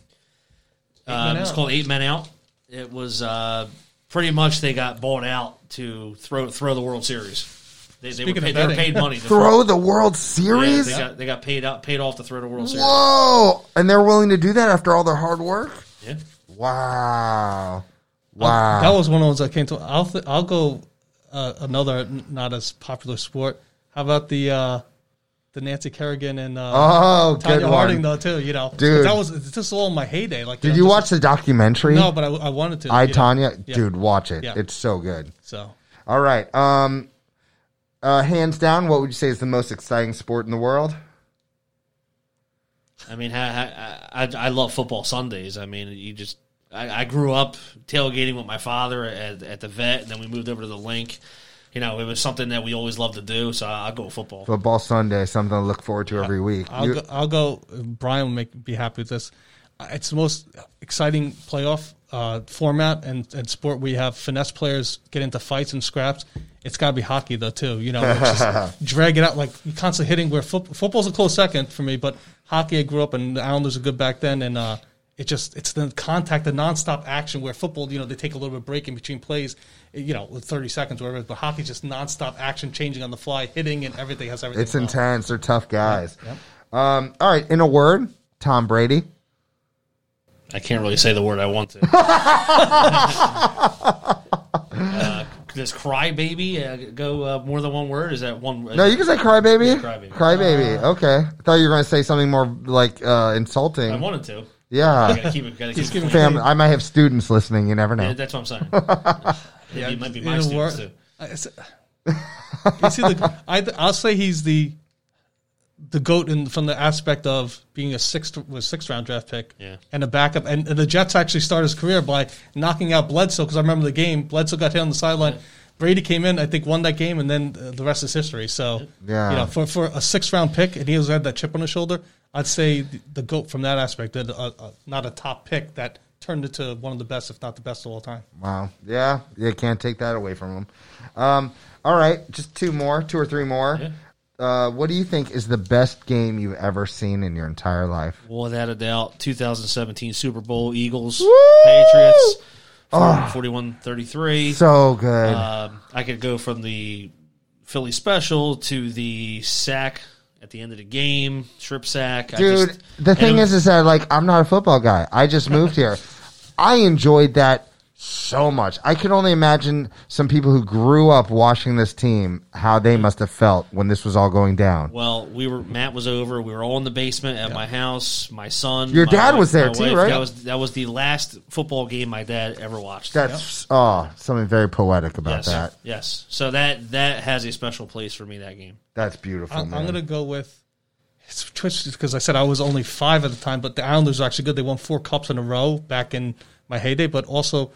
Um, it's Out. called Eight Men Out. It was uh, pretty much they got bought out to throw throw the World Series. They, they, were, paid, they were paid money. To Throw the World Yeah, Series? they got they got paid out paid off to throw the World Series. Whoa! And they're willing to do that after all their hard work? Yeah. Wow. Wow. That was one of the ones that came to. I'll th- I'll go uh, another n- not as popular sport. How about the uh, the Nancy Kerrigan and uh, oh, Tanya one. Harding though too? You know, Dude. that was it's just all in my heyday. Like, Did know, you just- watch the documentary? No, but I, I wanted to. I. Tanya, Yeah. dude, watch it. Yeah. It's so good. So All right. Um, uh, hands down, what would you say is the most exciting sport in the world? I mean, I, I, I, I love football Sundays. I mean, you just I, I grew up tailgating with my father at, at the vet, and then we moved over to the Linc. You know, it was something that we always loved to do, so I'll go with football. Football Sunday, something to look forward to every week. I'll go, I'll go. Brian will make be happy with this. Uh, It's the most exciting playoff uh, format and, and sport. We have finesse players get into fights and scraps. It's got to be hockey though too. You know, it's just drag it out like you're constantly hitting. Where foot, football's a close second for me, but hockey I grew up and the Islanders are good back then, and uh, it just it's the contact, the nonstop action. Where football, you know, they take a little bit of break in between plays. You know, with thirty seconds, or whatever. But hockey's just nonstop action, changing on the fly, hitting, and everything has everything. it's involved. intense. They're tough guys. Um, all right. In a word, Tom Brady. I can't really say the word I want to. uh, does crybaby uh, go uh, more than one word? Is that one? No, you can say crybaby. Yeah, crybaby. Crybaby. okay. I thought you were going to say something more like uh, insulting. I wanted to. I yeah. gotta keep it. Gotta keep it. Fam, I might have students listening. You never know. Yeah, that's what I'm saying. yeah, it might be my It'll students work. too. I- it's- you see, the, I, I'll say he's the the goat in from the aspect of being a sixth was sixth round draft pick Yeah. and a backup. And, and the Jets actually started his career by knocking out Bledsoe because I remember the game. Bledsoe got hit on the sideline. Brady came in, I think, won that game, and then uh, the rest is history. So, Yeah. you know, for, for a sixth round pick, and he always had that chip on his shoulder, I'd say the, the goat from that aspect, that, uh, uh, not a top pick that turned into one of the best, if not the best of all time. Wow. Yeah. You can't take that away from him. Um, all right. Just two more, two or three more. Yeah. Uh, what do you think is the best game you've ever seen in your entire life? Without a doubt, 2017 Super Bowl Eagles Patriots. 41 33. So good. Um, I could go from the Philly special to the sack at the end of the game, strip sack. I Dude, just- the thing is, is that like I'm not a football guy. I just moved here. I enjoyed that so much. I can only imagine some people who grew up watching this team how they must have felt when this was all going down. Well, we were Matt was over. We were all in the basement at my house. My son, Your my dad wife- was there too, wife. right? That was that was the last football game my dad ever watched. That's oh something very poetic about yes, that. yes. So that that has a special place for me. That game. That's beautiful, I'm. I'm going to go with it's twisted because I said I was only five at the time, but the Islanders are actually good. They won four cups in a row back in my heyday, but also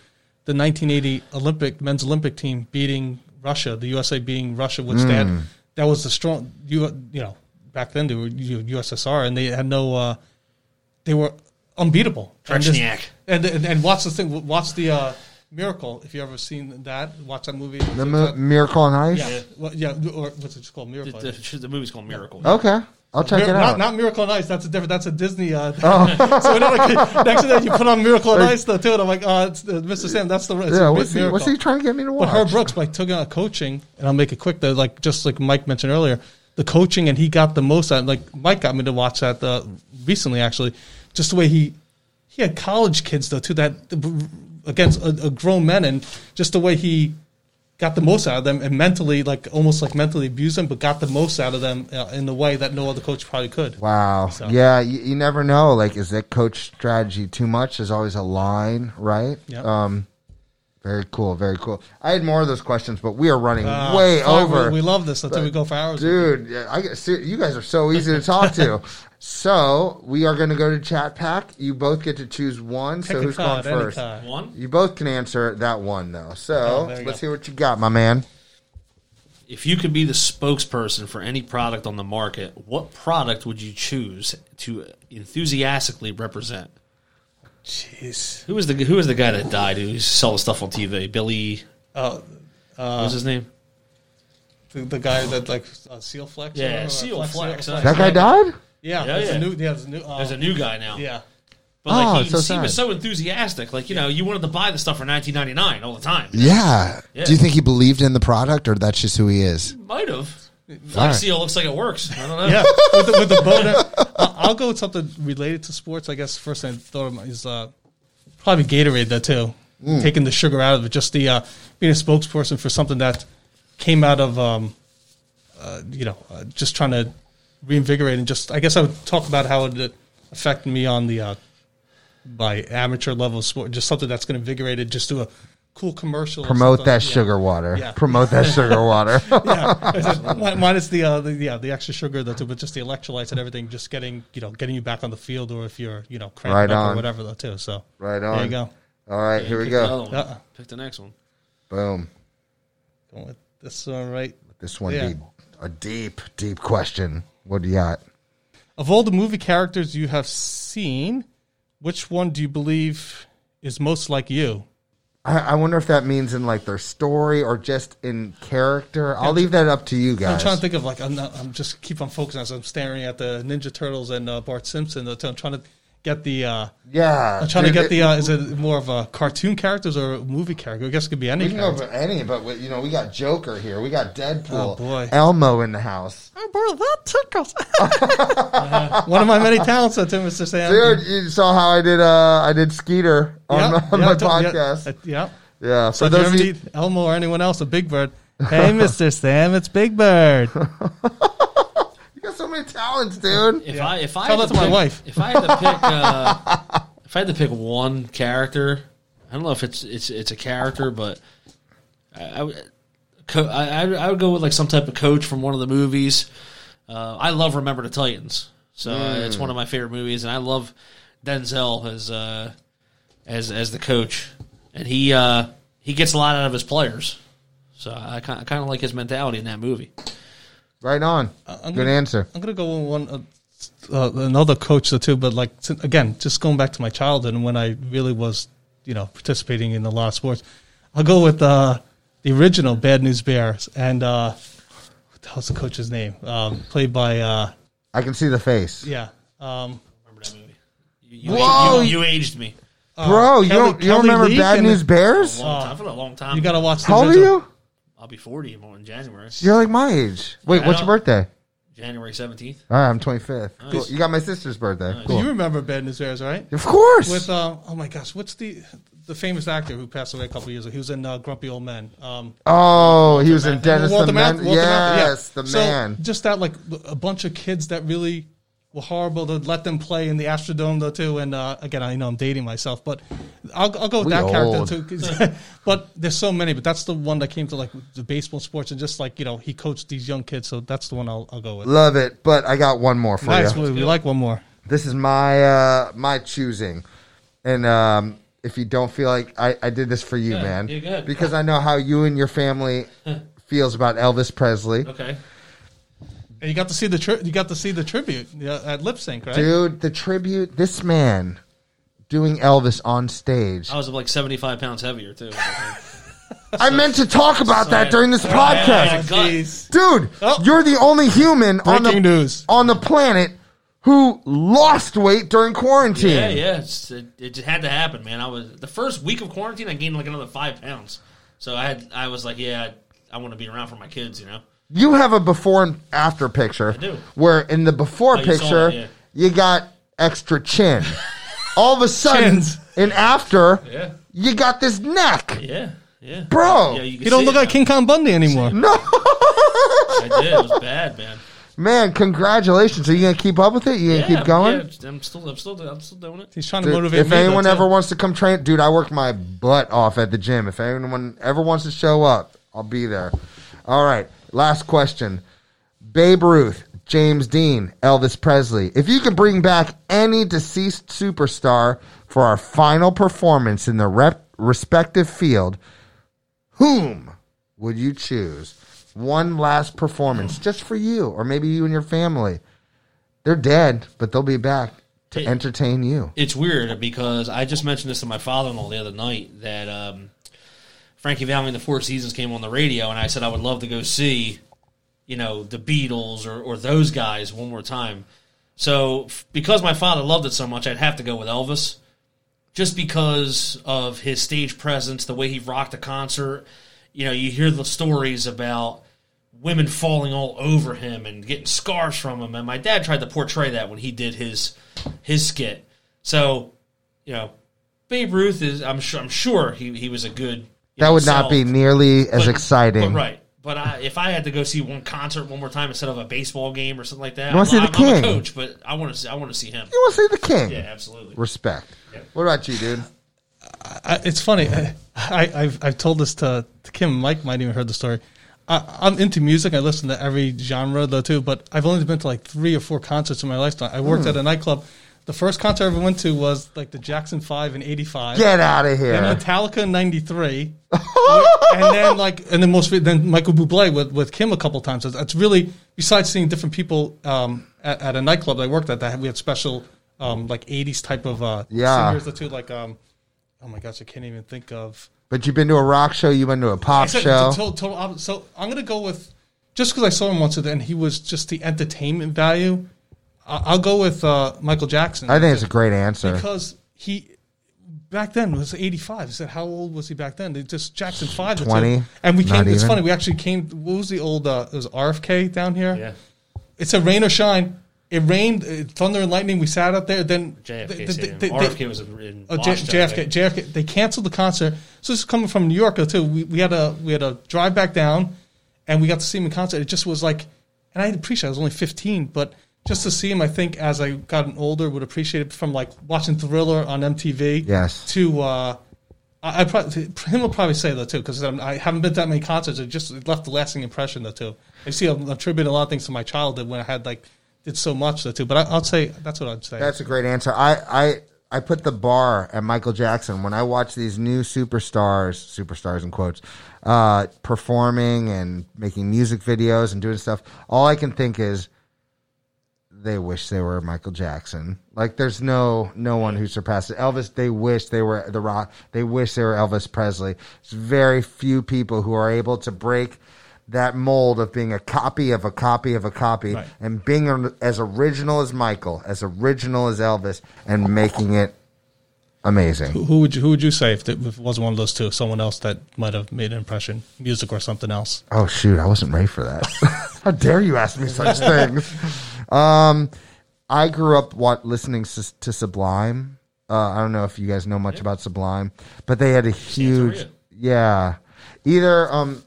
the 1980 Olympic men's Olympic team beating Russia, the USA beating Russia, which they Hmm. that was the strong you you know back then they were U- USSR and they had no uh, they were unbeatable. And, this- Tretiak. and, and and watch the thing, watch the uh, Miracle. If you ever seen that, watch that movie. the mo- Miracle on Ice. yeah, well, yeah, or what's it called? Miracle. the, the movie's called Miracle. Okay. I'll check it Not, out. not Miracle on Ice. That's a different. That's a Disney. Uh, so you know, like, next to that, you put on Miracle on Ice though too, and I'm like, oh, it's uh, Mr. Sam. That's the. It's yeah, what's he, what's he trying to get me to watch? But Herb Brooks, like took on coaching, and I'll make it quick. Though, like just like Mike mentioned earlier, the coaching, and he got the most out. Like Mike got me to watch that uh, recently, actually. Just the way he he had college kids though too that against a, a grown men, and just the way he got the most out of them, and mentally like almost like mentally abused them, but got the most out of them uh, in the way that no other coach probably could. Wow. So- Yeah, you, you never know. Like, is that coach strategy too much? There's always a line, right? Yep. Um, very cool. Very cool. I had more of those questions, but we are running Uh, way over. We, we love this until we go for hours. Dude, yeah, I you guys are so easy to talk to. So we are going to go to chat pack. You both get to choose one. Pick so who's going card, any first? card. One. You both can answer that one though. So Oh, let's go. hear what you got, my man. If you could be the spokesperson for any product on the market, what product would you choose to enthusiastically represent? Jeez. Who was the Who was the guy that died? Who used to sell the stuff on TV? Billy. Uh, what was his name? the, the guy that like uh, Seal Flex. Yeah, or- or Seal Flex, huh? That guy died. Yeah, Yeah, there's yeah. a new. Yeah, there's a new. Uh, There's a new guy now. yeah. But like Oh, he, so he was so enthusiastic. Like you know, you wanted to buy the stuff for 19.99 all the time. Yeah. Yeah. Do you think he believed in the product, or that's just who he is? Might have. All Flex right. Seal looks like it works. I don't know. Yeah, with the, with the boat. I'll I'll go with something related to sports. I guess first thing I thought of is uh, probably Gatorade, though too. Taking the sugar out of it, just the uh, being a spokesperson for something that came out of, um, uh, you know, uh, just trying to reinvigorate and just. I guess I would talk about how it affected me on the uh, by amateur level of sport. Just something that's going to invigorate it. Just do a cool commercial. Promote that Yeah. sugar water. Yeah. Promote that sugar water. yeah, minus the, uh, the yeah the extra sugar, though, but just the electrolytes and everything, just getting you know getting you back on the field, or if you're you know cramped Right up on. or whatever, though, too. So right on. there you go. All right, here we Pick the go. Uh-uh. Pick the next one. Boom. Going with this one right. This one Yeah. A deep, deep question. What do you got? Of all the movie characters you have seen, which one do you believe is most like you? I, I wonder if that means in like their story or just in character. I'll leave that up to you guys. I'm trying to think of like I'm, not, I'm just keep on focusing as I'm staring at the Ninja Turtles and uh, Bart Simpson. I'm trying to get the. Uh, yeah, I'm trying to get it- the. Uh, is it more of a cartoon characters or a movie character? I guess it could be any We can go for any, but we, you know we got Joker here. We got Deadpool. Oh, boy. Elmo in the house. Oh, boy, that tickles. One of my many talents, uh, too, Mr. Sam. Dude, you saw how I did. Uh, I did Skeeter on, Yeah, on yeah, my told- podcast. uh, Yeah. Yeah, So for if you those ever you, need Elmo or anyone else, a Big Bird. Hey, Mr. Sam, it's Big Bird. You got so many talents, dude. If I if I Tell had that to my pick- wife. if I had to pick uh, if I had to pick one character, I don't know if it's it's it's a character, but I I would co- I, I would- I would go with like some type of coach from one of the movies. Uh, I love Remember the Titans, so uh, it's one of my favorite movies, and I love Denzel as uh, as as the coach, and he uh, he gets a lot out of his players. So I kind of, kind of like his mentality in that movie. Right on. I'm Good gonna- answer. I'm going to go with one, uh, uh, another coach, though, too, but like, si- again, just going back to my childhood and when I really was, you know, participating in a lot of sports. I'll go with uh, the original Bad News Bears. And uh, what the hell's the coach's name? Um, played by, uh, I can see the face, yeah. Um, Remember that movie? You, you, Whoa! you, you aged me. bro. You Kelly- don't you don't remember Leak Bad and- News Bears? long time for a long time. you got to watch the How old are you? I'll be forty in January. You're like my age. Wait, I what's your birthday? January seventeenth. All right, I'm 25th. Cool. You got my sister's birthday. Cool. You remember Bad News Bears, right? of course. With uh, oh my gosh, what's the the famous actor who passed away a couple years ago? He was in uh, Grumpy Old Men. Um, oh, he was in Dennis Walter the Man. Walter yeah. Yes, the So, man. Just that, like a bunch of kids that really were horrible to let them play in the Astrodome though too. And uh, again, I know I'm dating myself, but I'll, I'll go with We that old. character too. but there's so many, but that's the one that came to like the baseball sports and just like you know he coached these young kids, so that's the one I'll, I'll go with. Love it. But I got one more for Nice, you. we, we like one more. This is my uh my choosing. And um if you don't feel like I, I did this for you, Yeah, man. yeah, good. Because I know how you and your family feels about Elvis Presley. Okay. And you got to see the tri- you got to see the tribute yeah, at lip sync, right? Dude, the tribute this man doing Elvis on stage. I was like seventy five pounds heavier too. I meant to talk about that I- during this podcast. a gut. Jeez. Dude, Oh. you're the only human on the Breaking news. on the planet who lost weight during quarantine. Yeah, yeah, it's, it, it just had to happen, man. I was the first week of quarantine. I gained like another five pounds, so I had I was like, yeah, I, I want to be around for my kids, you know. You have a before and after picture. I do. Where in the before Oh, you saw picture, it, yeah. you got extra chin. All of a sudden, Chins. in after, Yeah, you got this neck. yeah, yeah, Bro. Yeah, you, can You don't see look it like now. King Kong Bundy anymore. No. I did. It was bad, man. Man, congratulations. Are you going to keep up with it? You going to Yeah, keep going? Yeah, I'm still, I'm still, I'm still doing it. He's trying to Dude, motivate if me. anyone that's ever it. wants to come train, dude, I work my butt off at the gym. If anyone ever wants to show up, I'll be there. All right, last question: Babe Ruth, James Dean, Elvis Presley. If you could bring back any deceased superstar for our final performance in the rep- respective field, whom would you choose? One last performance, just for you, or maybe you and your family. They're dead, but they'll be back to Hey. entertain you. It's weird because I just mentioned this to my father-in-law the other night that um, Frankie Valli and the Four Seasons came on the radio, and I said I would love to go see, you know, the Beatles or, or those guys one more time. So because my father loved it so much, I'd have to go with Elvis, just because of his stage presence, the way he rocked a concert. You know, you hear the stories about women falling all over him and getting scars from him. And my dad tried to portray that when he did his his skit. So, you know, Babe Ruth is I'm sure I'm sure he, he was a good That know, would not be nearly as but- exciting. But right. But I, if I had to go see one concert one more time instead of a baseball game or something like that, You wanna I'm, see the I'm- I'm a King? coach, but I want to see I want to see him. You want to see the king? Yeah, absolutely. Respect. What about you, dude? I, it's funny. I, I, I've I've told this to, to Kim. Mike might even heard the story. I, I'm into music. I listen to every genre though too. But I've only been to like three or four concerts in my lifetime. I worked hmm. at a nightclub. The first concert I ever went to was like the Jackson Five in '85. Get out of Then here. Metallica in '93, and then like, and then most then Michael Bublé with, with Kim a couple times. It's, really besides seeing different people um, at, at a nightclub that I worked at that we had special um, like '80s type of uh, Yeah. singers. The two like um, oh my gosh, I can't even think of. But you've been to a rock show. You've been to a pop said show. it's a total, total. So I'm gonna go with just because I saw him once and he was just the entertainment value. I- I'll go with uh, Michael Jackson. I think it's a great answer. because he back then was 85. I said, how old was he back then? They just Jackson five, 20, and we not came. It's even. funny. We actually came. What was the old? Uh, it was RFK down here. Yeah. It said rain or shine. It rained, uh, thunder and lightning. We sat out there. Then JFK they- they- Stadium. they- they- RFK was in Oh, J- Washington, JFK, think. JFK. They canceled the concert. So this is coming from New York too. We, we had a we had a drive back down, and we got to see him in concert. It just was like, and I appreciate. I was only fifteen, but just to see him, I think as I gotten older, would appreciate it from like watching Thriller on MTV. Yes. To uh, I, I probably him will probably say that too because I haven't been to that many concerts. It just it left a lasting impression though too. I see I'm attributing a lot of things to my childhood when I had like did so much though too. But I, I'll say that's what I'd say. That's a great answer. I, I I put the bar at Michael Jackson when I watch these new superstars, superstars in quotes, uh, performing and making music videos and doing stuff. All I can think is they wish they were Michael Jackson. Like there's no no one who surpassed it. Elvis. They wish they were the Rock. They wish they were Elvis Presley. It's very few people who are able to break that mold of being a copy of a copy of a copy Right. and being as original as Michael, as original as Elvis, and making it amazing. Who would you Who would you say if it, if it wasn't one of those two? Someone else that might have made an impression, music or something else. Oh shoot, I wasn't ready for that. How dare you ask me such things? Um, I grew up what listening to Sublime. Uh, I don't know if you guys know much about Sublime, but they had a huge, yeah, either um,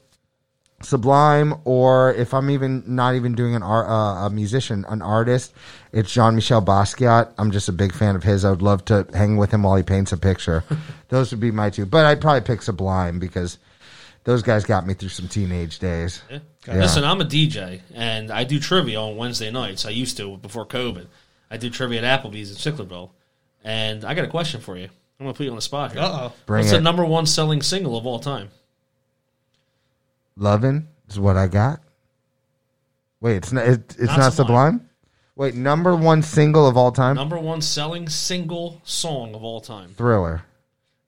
Sublime or if I'm even not even doing an art, uh, a musician, an artist, it's Jean Michel Basquiat. I'm just a big fan of his. I would love to hang with him while he paints a picture. Those would be my two, but I'd probably pick Sublime because those guys got me through some teenage days. Yeah. Yeah. Listen, I'm a DJ and I do trivia on Wednesday nights. I used to before COVID. I do trivia at Applebee's in Sicklerville. And I got a question for you. I'm going to put you on the spot here. Uh-oh. Bring What's it. the number one selling single of all time? Lovin' is what I got. Wait, it's not. It, it's not, Not Sublime. Sublime. Wait, number one single of all time. Number one selling single song of all time. Thriller.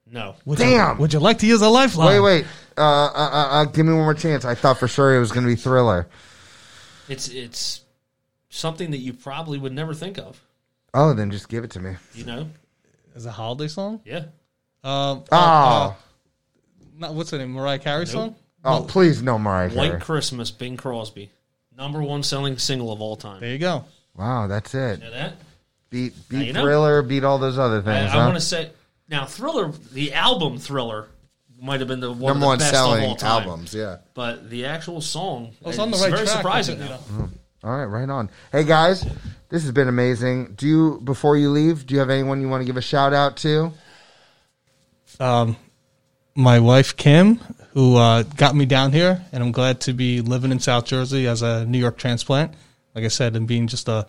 No. Would Damn. You, would you like to use a lifeline? Wait, wait. Uh, uh, uh, uh, give me one more chance. I thought for sure it was going to be Thriller. It's it's something that you probably would never think of. Oh, then just give it to me. You know? Is a holiday song? Yeah. Um, Oh, uh, not, what's the name? Mariah Carey song? oh, please no, Mariah Carey. White Christmas, Bing Crosby. Number one selling single of all time. There you go. Wow, that's it. You know that? Beat beat you know. Thriller, beat all those other I, things. I huh? want to say now, Thriller, the album Thriller, might have been the one Number of one the best of all selling time. albums. Yeah. but the actual song, I was on the it's right very track. surprising. but, you though. know. All right, right on. Hey guys, this has been amazing. Do you before you leave, do you have anyone you want to give a shout out to? um, my wife Kim, who uh, got me down here, and I'm glad to be living in South Jersey as a New York transplant. Like I said, and being just a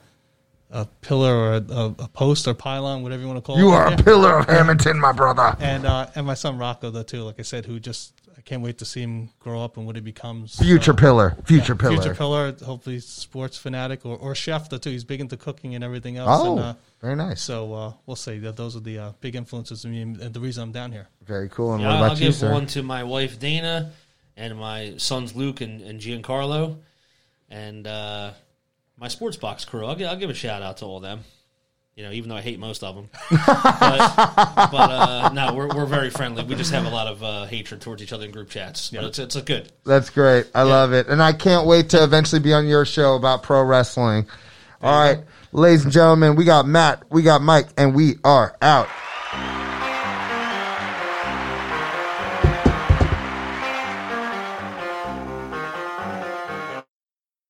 a pillar or a, a, a post or pylon, whatever you want to call it. You out are a pillar of Hammonton, my brother. and uh, and my son Rocco though too. Like I said, who just I can't wait to see him grow up and what he becomes. Future So, pillar, future yeah, pillar. future pillar. Hopefully, sports fanatic or, or chef though too. He's big into cooking and everything else. Oh, and, uh, very nice. so uh, we'll say that those are the uh, big influences in me and the reason I'm down here. Very cool. And Yeah, what I'll you, give sir? one to my wife Dana and my sons Luke and, and Giancarlo and uh, my sports box crew. I'll, I'll give a shout out to all of them. You know, even though I hate most of them, but, but uh, no, we're, we're very friendly. We just have a lot of uh, hatred towards each other in group chats. But it's it's a good. That's great. I love it. And I can't wait to eventually be on your show about pro wrestling. All right, ladies and gentlemen, we got Matt, we got Mike, and we are out.